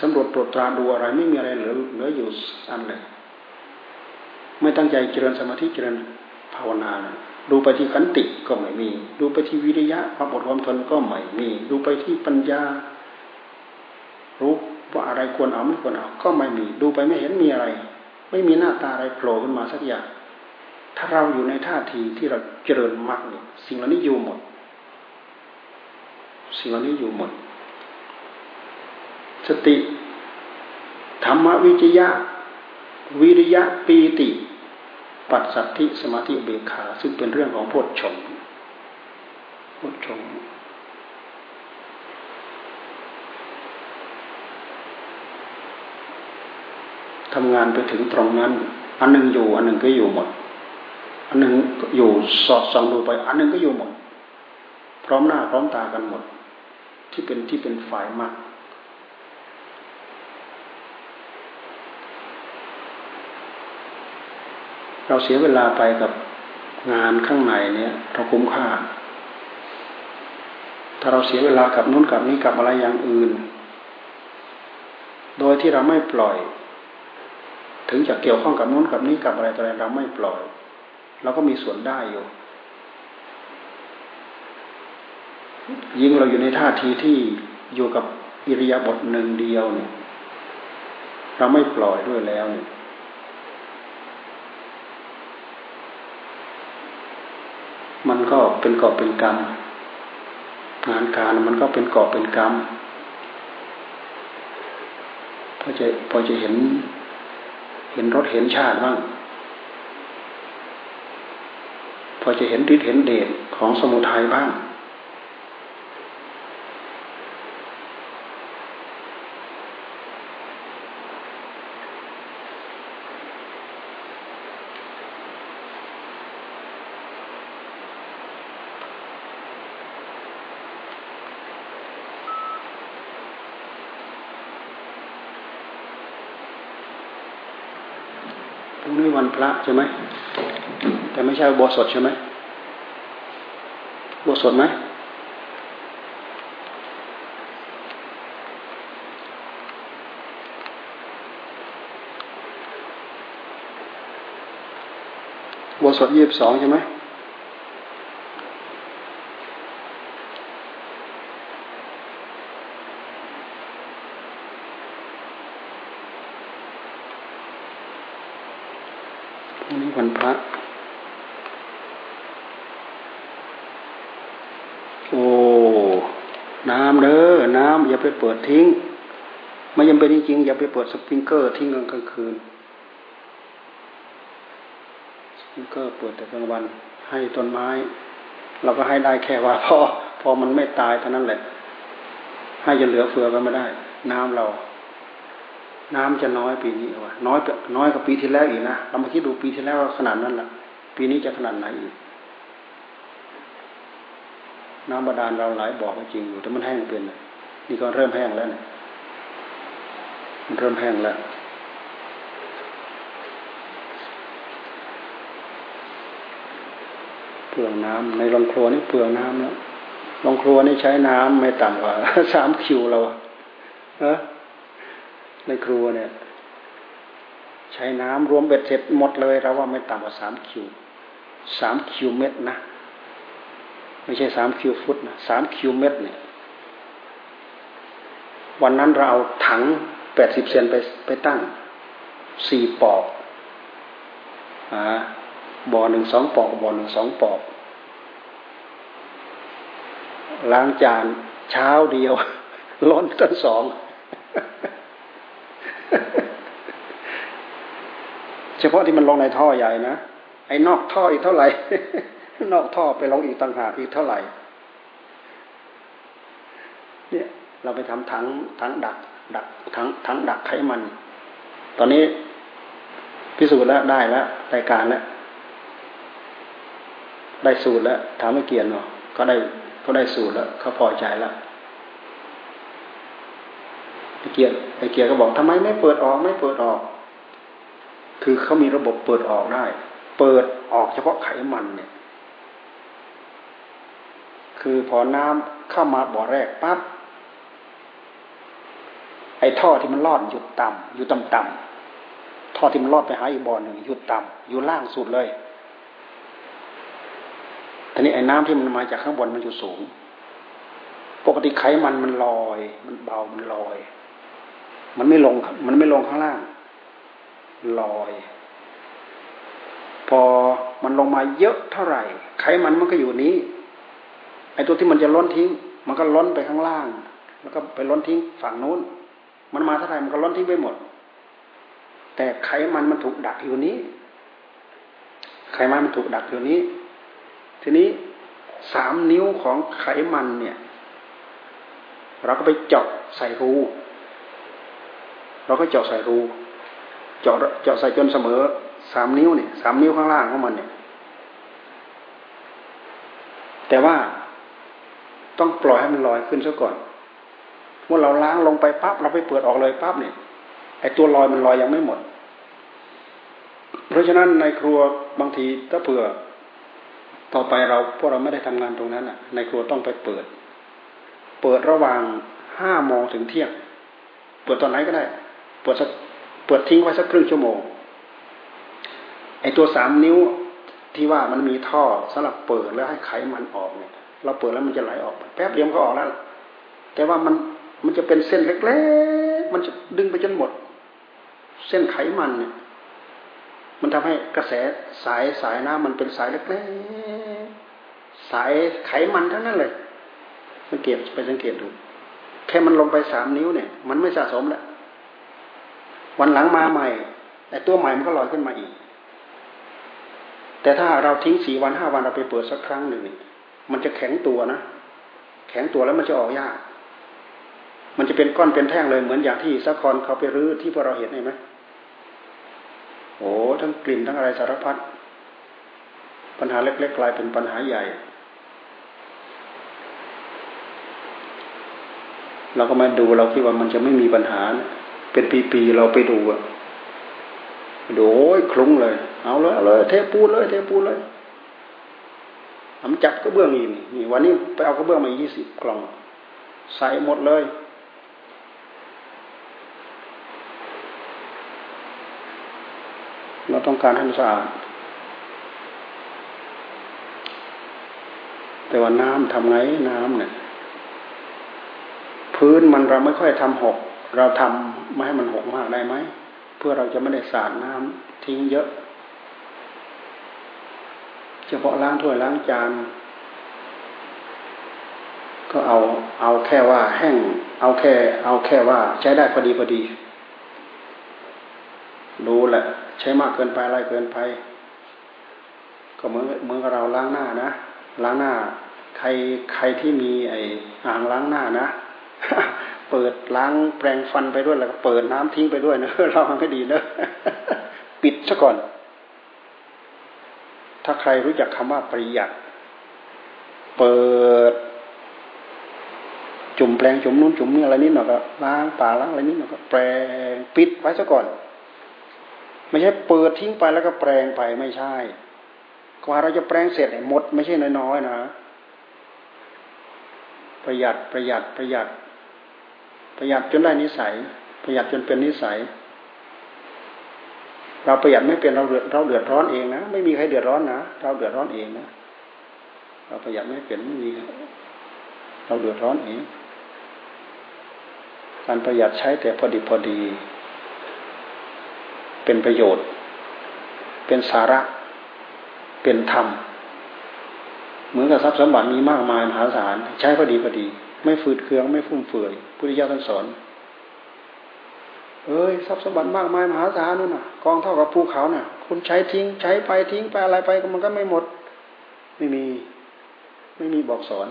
A: สำรวจตรวจตราดูอะไร ไม่มีอะไรเหลือเหลืออยู่อันเลยไม่ตั้งใจเจริญสมาธิเจริญภาวนาดูไปที่ขันติก็ไม่มี ดูไปที่วิริยะความอดความทนก็ไม่มี ดูไปที่ปัญญา รู้ว่าอะไรควรเอาไม่ควรเอา ก็ไม่มี ดูไปไม่เห็นมีอะไร ไม่มีหน้าตาอะไรโผล่ขึ้นมาสักอย่าง ถ้าเราอยู่ในท่าทีที่เราเจริญมากเนี่ยสิ่งเหล่านี้อยู่หมด สิ่งเหล่านี้อยู่หมด สติ ธรรมวิจยะ วิริยะปีติ ปัสสัทธิสมาธิเบขา ซึ่งเป็นเรื่องของพุทชงพุทชงทำงานไปถึงตรงนั้น อันหนึ่งอยู่อันหนึ่งก็อยู่หมด อันหนึ่งอยู่สอดส่องดูไป อันหนึ่งก็อยู่หมด พร้อมหน้าพร้อมตากันหมด ที่เป็นที่เป็นฝ่ายมาก เราเสียเวลาไปกับงานข้างในเนี่ย เราคุ้มค่า ถ้าเราเสียเวลากับนู้นกับนี้กับอะไรอย่างอื่น โดยที่เราไม่ปล่อย ถึงจะเกี่ยวข้องกับนู้นกับนี้กับอะไรต่ออะไรเราไม่ปล่อย เราก็มีส่วนได้อยู่ ยิ่งเราอยู่ในท่าทีที่อยู่กับอิริยาบถหนึ่งเดียวเนี่ย เราไม่ปล่อยด้วยแล้วเนี่ย มันก็เป็นกอบเป็นกรรม งานการมันก็เป็นกอบเป็นกรรมพอจะพอจะเห็น เห็นรถเห็นชาติบ้าง พอจะเห็นฤทธิ์เห็นเดชของสมุทัยบ้าง นี้วันพระใช่ไหม แต่ไม่ใช่บวสดใช่ไหมบวสดไหมบวสดยี่สิบสองใช่ไหมอย่า ไปเปิดทิ้งไม่ยังเป็นจริงอย่าไปเปิดสปริงเกอร์ทิ้งกลางคืนสปริงเกอร์เปิดแต่กลางวัน ให้ต้นไม้ เราก็ให้ได้แค่ว่าพอพอมันไม่ตายเท่านั้นแหละ ให้จนเหลือเฟือก็ไม่ได้ น้ำเรา น้ำจะน้อยปีนี้วะน้อยน้อยกว่าปีที่แล้วอีกนะเรามาคิดดูปีที่แล้วขนาดนั้นแหละปีนี้จะขนาดไหนอีกน้ำบาดาลเราหลายบ่อก็จริงอยู่แต่มันแห้งเป็น นี่ก็เริ่มแห้งแล้วเนี่ยมันเริ่มแห้งแล้วเปลืองน้ำในโรงครัวนี่เปลืองน้ำแล้วโรงครัวนี่ใช้น้ำไม่ต่ำกว่าสามคิวเราเออในครัวเนี่ย ใช้น้ำรวมเบ็ดเสร็จหมดเลยเราว่าไม่ต่ำกว่าสามคิวสามคิวเม็ดนะไม่ใช่สามคิวฟุตนะสามคิวเม็ดเนี่ย วันนั้นเราเอาถังแปดสิบเซนไปไปตั้งสี่ปอกอ่าบ่อหนึ่งสองปอกบ่อหนึ่งสองปอก ล้างจานเช้าเดียว ล้นทั้งสอง เฉพาะที่มันลงในท่อใหญ่นะ ไอ้นอกท่ออีกเท่าไหร่ นอกท่อไปลงอีกต่างหากอีกเท่าไหร่ เนี่ย เราไปทำถังถังดัก ดักถังถังดักไขมัน ตอนนี้พิสูจน์แล้วได้แล้วรายการแล้วได้สูตรแล้วถามไม่เกียนเนาะก็ได้ก็ได้สูตรแล้วเขาพอใจแล้วไอเกียร์ไอเกียร์ก็บอกทำไมไม่เปิดออกไม่เปิดออก คือเขามีระบบเปิดออกได้ เปิดออกเฉพาะไขมันเนี่ย คือพอน้ำเข้ามาบ่อแรกปั๊บ อ้ท่อที่มันลอดหยุดต่ำอยู่ต่ำต่ำท่อที่มันลอดไปหาอีกบ่อหนึ่งหยุดต่ำอยู่ล่างสุดเลยทีนี้ไอ้น้ำที่มันมาจากข้างบนมันอยู่สูง ปกติไขมันมันลอย มันเบามันลอย มันไม่ลง มันไม่ลงข้างล่าง ลอย พอมันลงมาเยอะเท่าไหร่ ไขมันมันก็อยู่นี้ ไอ้ตัวที่มันจะล้นทิ้ง มันก็ล้นไปข้างล่าง แล้วก็ไปล้นทิ้งฝั่งนู้น มันมาเท่าไหร่มันก็ล้นทิ้งไปหมด แต่ไขมันมันถูกดักอยู่นี้ ไขมันมันถูกดักอยู่นี้ ทีนี้สามนิ้วของไขมันเนี่ย เราก็ไปเจาะใส่รูเราก็เจาะใส่รูเจาะเจาะใส่จนเสมอสามนิ้วเนี่ยสามนิ้วข้างล่างของมันเนี่ย แต่ว่าต้องปล่อยให้มันลอยขึ้นซะก่อน เมื่อเราล้างลงไปปั๊บเราไปเปิดออกเลยปั๊บเนี่ยไอ้ตัวลอยมันลอยยังไม่หมด เพราะฉะนั้นในครัวบางทีถ้าเผื่อ ต่อไปเราพวกเราไม่ได้ทำงานตรงนั้นอะ ในครัวต้องไปเปิด เปิดระหว่างห้าโมงถึงเที่ยง เปิดตอนไหนก็ได้ เปิดสักเปิดทิ้งไว้สักครึ่งชั่วโมงไอ้ตัวสามนิ้วที่ว่ามันมีท่อสำหรับเปิดแล้วให้ไขมันออกเนี่ย เราเปิดแล้วมันจะไหลออก แป๊บเดียวก็ออกแล้ว แต่ว่ามัน มันจะเป็นเส้นเล็กๆ มันจะดึงไปจนหมด เส้นไขมันเนี่ย มันทำให้กระแสสายสายน้ำมันเป็นสายเล็กๆ สายไขมันทั้งนั้นเลย สังเกตไปสังเกตดู แค่มันลงไปสามนิ้วเนี่ย มันไม่สะสมแล้ว วันหลังมาใหม่แต่ตัวใหม่มันก็ลอยขึ้นมาอีก แต่ถ้าเราทิ้งสี่วันห้าวันเราไปเปิดสักครั้งหนึ่งมันจะแข็งตัวนะ แข็งตัวแล้วมันจะออกยาก มันจะเป็นก้อนเป็นแท่งเลยเหมือนอย่างที่สักคอนเขาไปรื้อที่พวกเราเห็นเห็นไหมโอ้ทั้งกลิ่นทั้งอะไรสารพัดปัญหาเล็กๆกลายเป็นปัญหาใหญ่ เราก็มาดูเราคิดว่ามันจะไม่มีปัญหา เป็นปีๆเราไปดูอะโดยคลุ้งเลย เอาเลยเอาเลยเทปูนเลย เทปูนเลยทำจับกระเบื้องอีกนี่วันนี้ไปเอากระเบื้องมายี่สิบกล่อง ใส่หมดเลย เราต้องการให้มันสะอาด แต่ว่าน้ำทำไงน้ำเนี่ย พื้นมันเราไม่ค่อยทำหก เราทำไม่ให้มันหกมากได้ไหม เพื่อเราจะไม่ได้สาดน้ำทิ้งเยอะ เฉพาะล้างถ้วยล้างจานก็เอาเอาแค่ว่าแห้ง เอาแค่ เอาแค่ว่า ใช้ได้พอดีพอดีดูแหละ ใช้มากเกินไปอะไรเกินไป ก็เหมือนเหมือนกับเราล้างหน้านะล้างหน้า ใครใครที่มีไอ้อ่างล้างหน้านะเปิดล้างแปรงฟันไปด้วยแล้วก็เปิดน้ำทิ้งไปด้วยนะเราทำให้ดีนะปิดซะก่อน ถ้าใครรู้จักคำว่าประหยัด เปิด จุ่มแปรงจุ่มนู้นจุ่มนี่อะไรนิดหน่อยก็ล้างปากล้างอะไรนิดหน่อยก็แปรงปิดไว้ซะก่อน ไม่ใช่เปิดทิ้งไปแล้วก็แปรงไปไม่ใช่กว่าเราจะแปลงเสร็จหมดไม่ใช่น้อยๆนะประหยัดประหยัดประหยัด ประหยัดจนได้นิสัย ประหยัดจนเป็นนิสัย เราประหยัดไม่เป็นเราเดือดเราเดือดร้อนเองนะไม่มีใครเดือดร้อนนะเราเดือดร้อนเองนะเราประหยัดไม่เป็นไม่มีเราเดือดร้อนเองการประหยัดใช้แต่พอดีพอดี เป็นประโยชน์ เป็นสาระ เป็นธรรม เหมือนกับทรัพย์สมบัติมีมากมายมหาศาลใช้พอดีพอดี ไม่ฝืดเคืองไม่ฟุ่มเฟือยพุทธิยถาท่านสอนเอ้ยทรัพย์สมบัติมากมายมหาศาลนู่นน่ะกองเท่ากับภูเขาน่ะ คุณใช้ทิ้ง ใช้ไปทิ้งไปอะไรไปมันก็ไม่หมด ไม่มี ไม่มีบอกสอน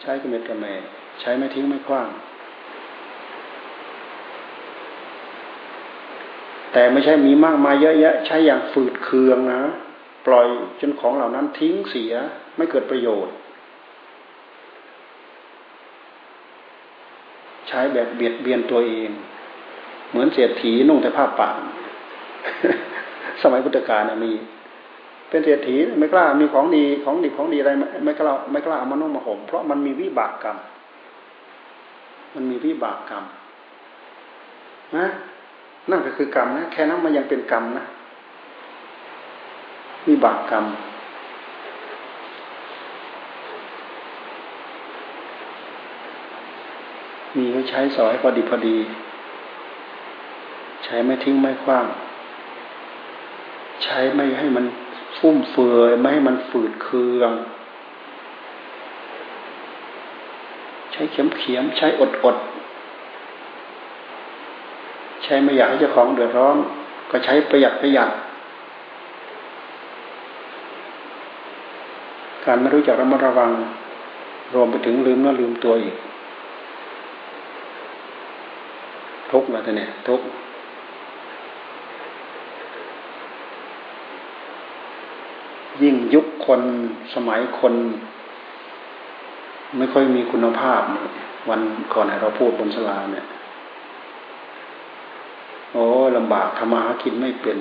A: ใช้กระเม็ดกระแม่ใช้ไม่ทิ้งไม่คว้าง แต่ไม่ใช่มีมากมายเยอะแยะ ใช้อย่างฝืดเคืองนะ ปล่อยจนของเหล่านั้นทิ้งเสียไม่เกิดประโยชน์ ใช้แบบเบียดเบียนตัวเอง เหมือนเศรษฐีนุ่งแต่ผ้าป่าสมัยพุทธกาลมี เป็นเศรษฐีไม่กล้ามีของดีของดีของดีอะไรไม่กล้าไม่กล้าเอามานุ่งมาห่มเพราะมันมีวิบากกรรม มันมีวิบากกรรมนะ นั่นก็คือกรรมนะแค่นั้นมันยังเป็นกรรมนะวิบากกรรม มีก็ใช้สอยพอดีพอดี ใช้ไม่ทิ้งไม่คว้าง ใช้ไม่ให้มันฟุ่มเฟือยไม่ให้มันฝืดเคือง ใช้เข็มเขียมใช้อดอด ช้ไม่อยากให้เจ้าของเดือดร้อน ก็ใช้ประหยัดประหยัด การไม่รู้จักระมัดระวัง รวมไปถึงลืมเนื้อลืมตัวอีก ทุกข์นะท่านเนี่ยทุกข์ยิ่งยุคคนสมัยคน ไม่ค่อยมีคุณภาพ วันก่อนเราพูดบนสลาเนี่ย โอ้ลำบากทำมาหากินไม่เป็น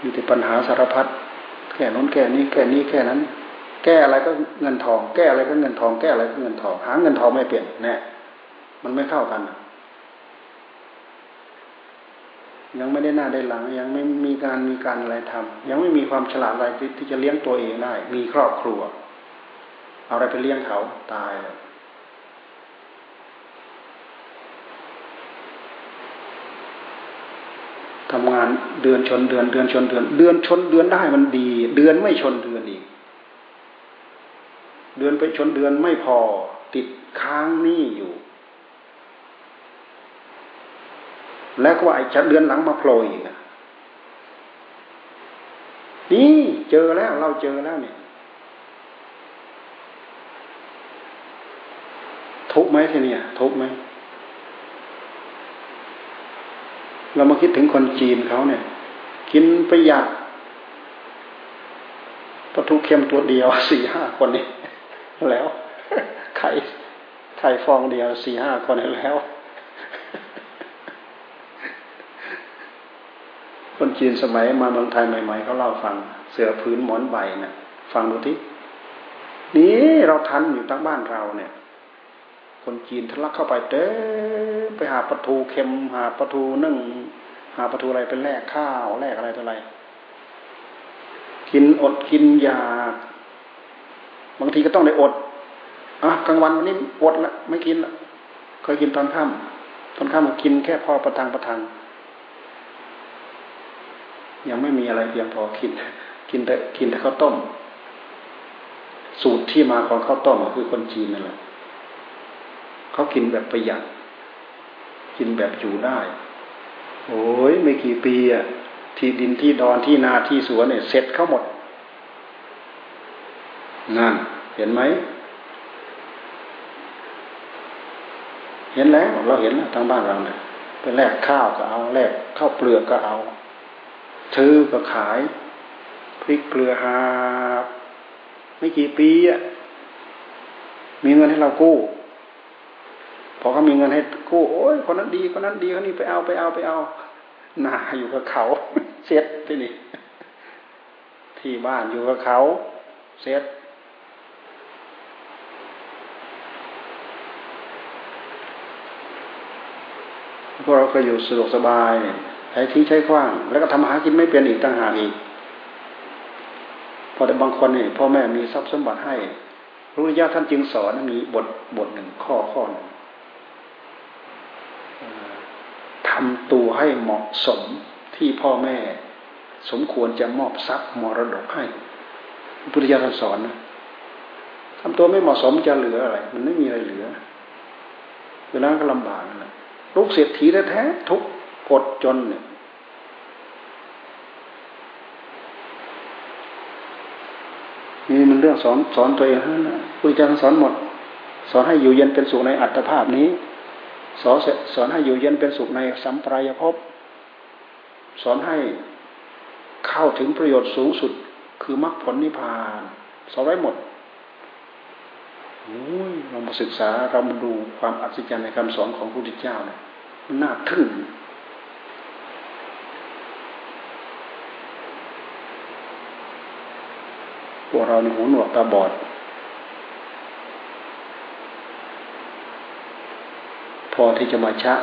A: มีแต่ปัญหาสารพัดแก่น้นแก่นี้แก่นี้แก่นั้น แก้อะไรก็เงินทอง แก้อะไรก็เงินทอง แก้อะไรก็เงินทอง หาเงินทองไม่เปลี่ยนแน่มันไม่เข้ากัน ยังไม่ได้หน้าได้หลัง ยังไม่มีการมีการอะไรทำยังไม่มีความฉลาดอะไรที่จะเลี้ยงตัวเองได้ มีครอบครัว เอาอะไรไปเลี้ยงเขาตาย ทำงานเดือนชนเดือนเดือนชนเดือน เดือนชนเดือนได้มันดี เดือนไม่ชนเดือนอีก เดือนไปชนเดือนไม่พอติดค้างหนี้อยู่ แล้วก็ไอ้จะเดือนหลังมาโผล่อีกนี่เจอแล้วเราเจอแล้วเนี่ย ทุกไหมทีเนี่ย ทุกไหม เรามาคิดถึงคนจีนเขาเนี่ย กินประหยัดปลาทูเค็มตัวเดียวสี่ห้าคนนี่แล้วไข่ไข่ฟองเดียวสี่ห้าคนแล้ว คนจีนสมัยมาเมืองไทยใหม่ ๆเขาเล่าฟัง เสือพื้นหมอนใบเนะ่ยฟังดูที่นี่เราทันอยู่ทั้งบ้านเราเนี่ย คนจีนทะลักเข้าไปเด้ไปหาปลาทูเค็มหาปลาทูนึ่ง หาปลาทูอะไรเป็นแลกข้าวแลกอะไรต่ออะไร กินอดกินยาบางทีก็ต้องได้อดอะกลางวันวันนี้อดละไม่กินละเคยกินตอนค่ำตอนค่ำกินแค่พอประทังประทัง ยังไม่มีอะไรเพียงพอกิน กินแต่กินแต่ข้าวต้ม สูตรที่มาของข้าวต้มคือคนจีนนั่นแหละ เขากินแบบประหยัด กินแบบอยู่ได้ โอ้ยไม่กี่ปีอะที่ดินที่ดอนที่นาที่สวนเนี่ยเสร็จเข้าหมดนั่นเห็นไหม เห็นแล้วเราเห็นแล้วทางบ้านเราเนี่ยไปแลกข้าวก็เอาแลกข้าวเปลือกก็เอาซื้อก็ขายพริกเกลือหาไม่กี่ปีอะมีเงินให้เรากู้ พอเขามีเงินให้กู้โอ้ยคนนั้นดีคนนั้นดีคนนี้ไปเอาไปเอาไปเอาหนาอยู่กับเขาเซ็ตที่นี่ที่บ้านอยู่กับเขาเซ็ตพวกเราเคยอยู่สะดวกสบายใช้ทิ้งใช้ขว้าง แล้วก็ทำหากินไม่เป็นอีกต่างหากอีกพอแต่บางคนนี่พ่อแม่มีทรัพย์สมบัติให้พระพุทธเจ้าท่านจึงสอนมีบทบทหนึ่งข้อข้อหนึ่งทำตัวให้เหมาะสมที่พ่อแม่ สมควรจะมอบทรัพย์มรดกให้พุทธเจ้าท่านสอนนะทำตัวไม่เหมาะสมจะเหลืออะไร มันไม่มีอะไรเหลือ เวลาก็ลำบากนั่นแหละลูกเศรษฐีแท้ๆทุกปดจนเนี่ยนี่มันเรื่องสอนสอนตัวเองนะพุทธเจ้าสอนหมด สอนให้อยู่เย็นเป็นสุขในอัตภาพนี้ สอนสอนให้อยู่เย็นเป็นสุขในสัมปรายภพสอนให้เข้าถึงประโยชน์สูงสุดคือมรรคผลนิพพานสอนไว้หมดเรามาศึกษาเรามาดูความอัศจรรย์ในคำสอนของพระพุทธเจ้าเนี่ยมันน่าทึ่งพวกเราในหูหนวกตาบอด พอที่จะมาชะ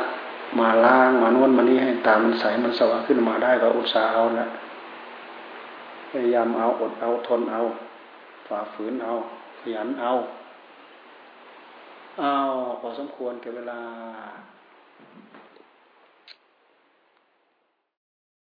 A: มาล้างมานวนมานี่ให้ตามันใสมันสว่างขึ้นมาได้ก็อุตส่าห์เอาละพยายามเอาอดเอาทนเอาฝ่าฝืนเอาขยันเอาเอาพอสมควรแก่เวลา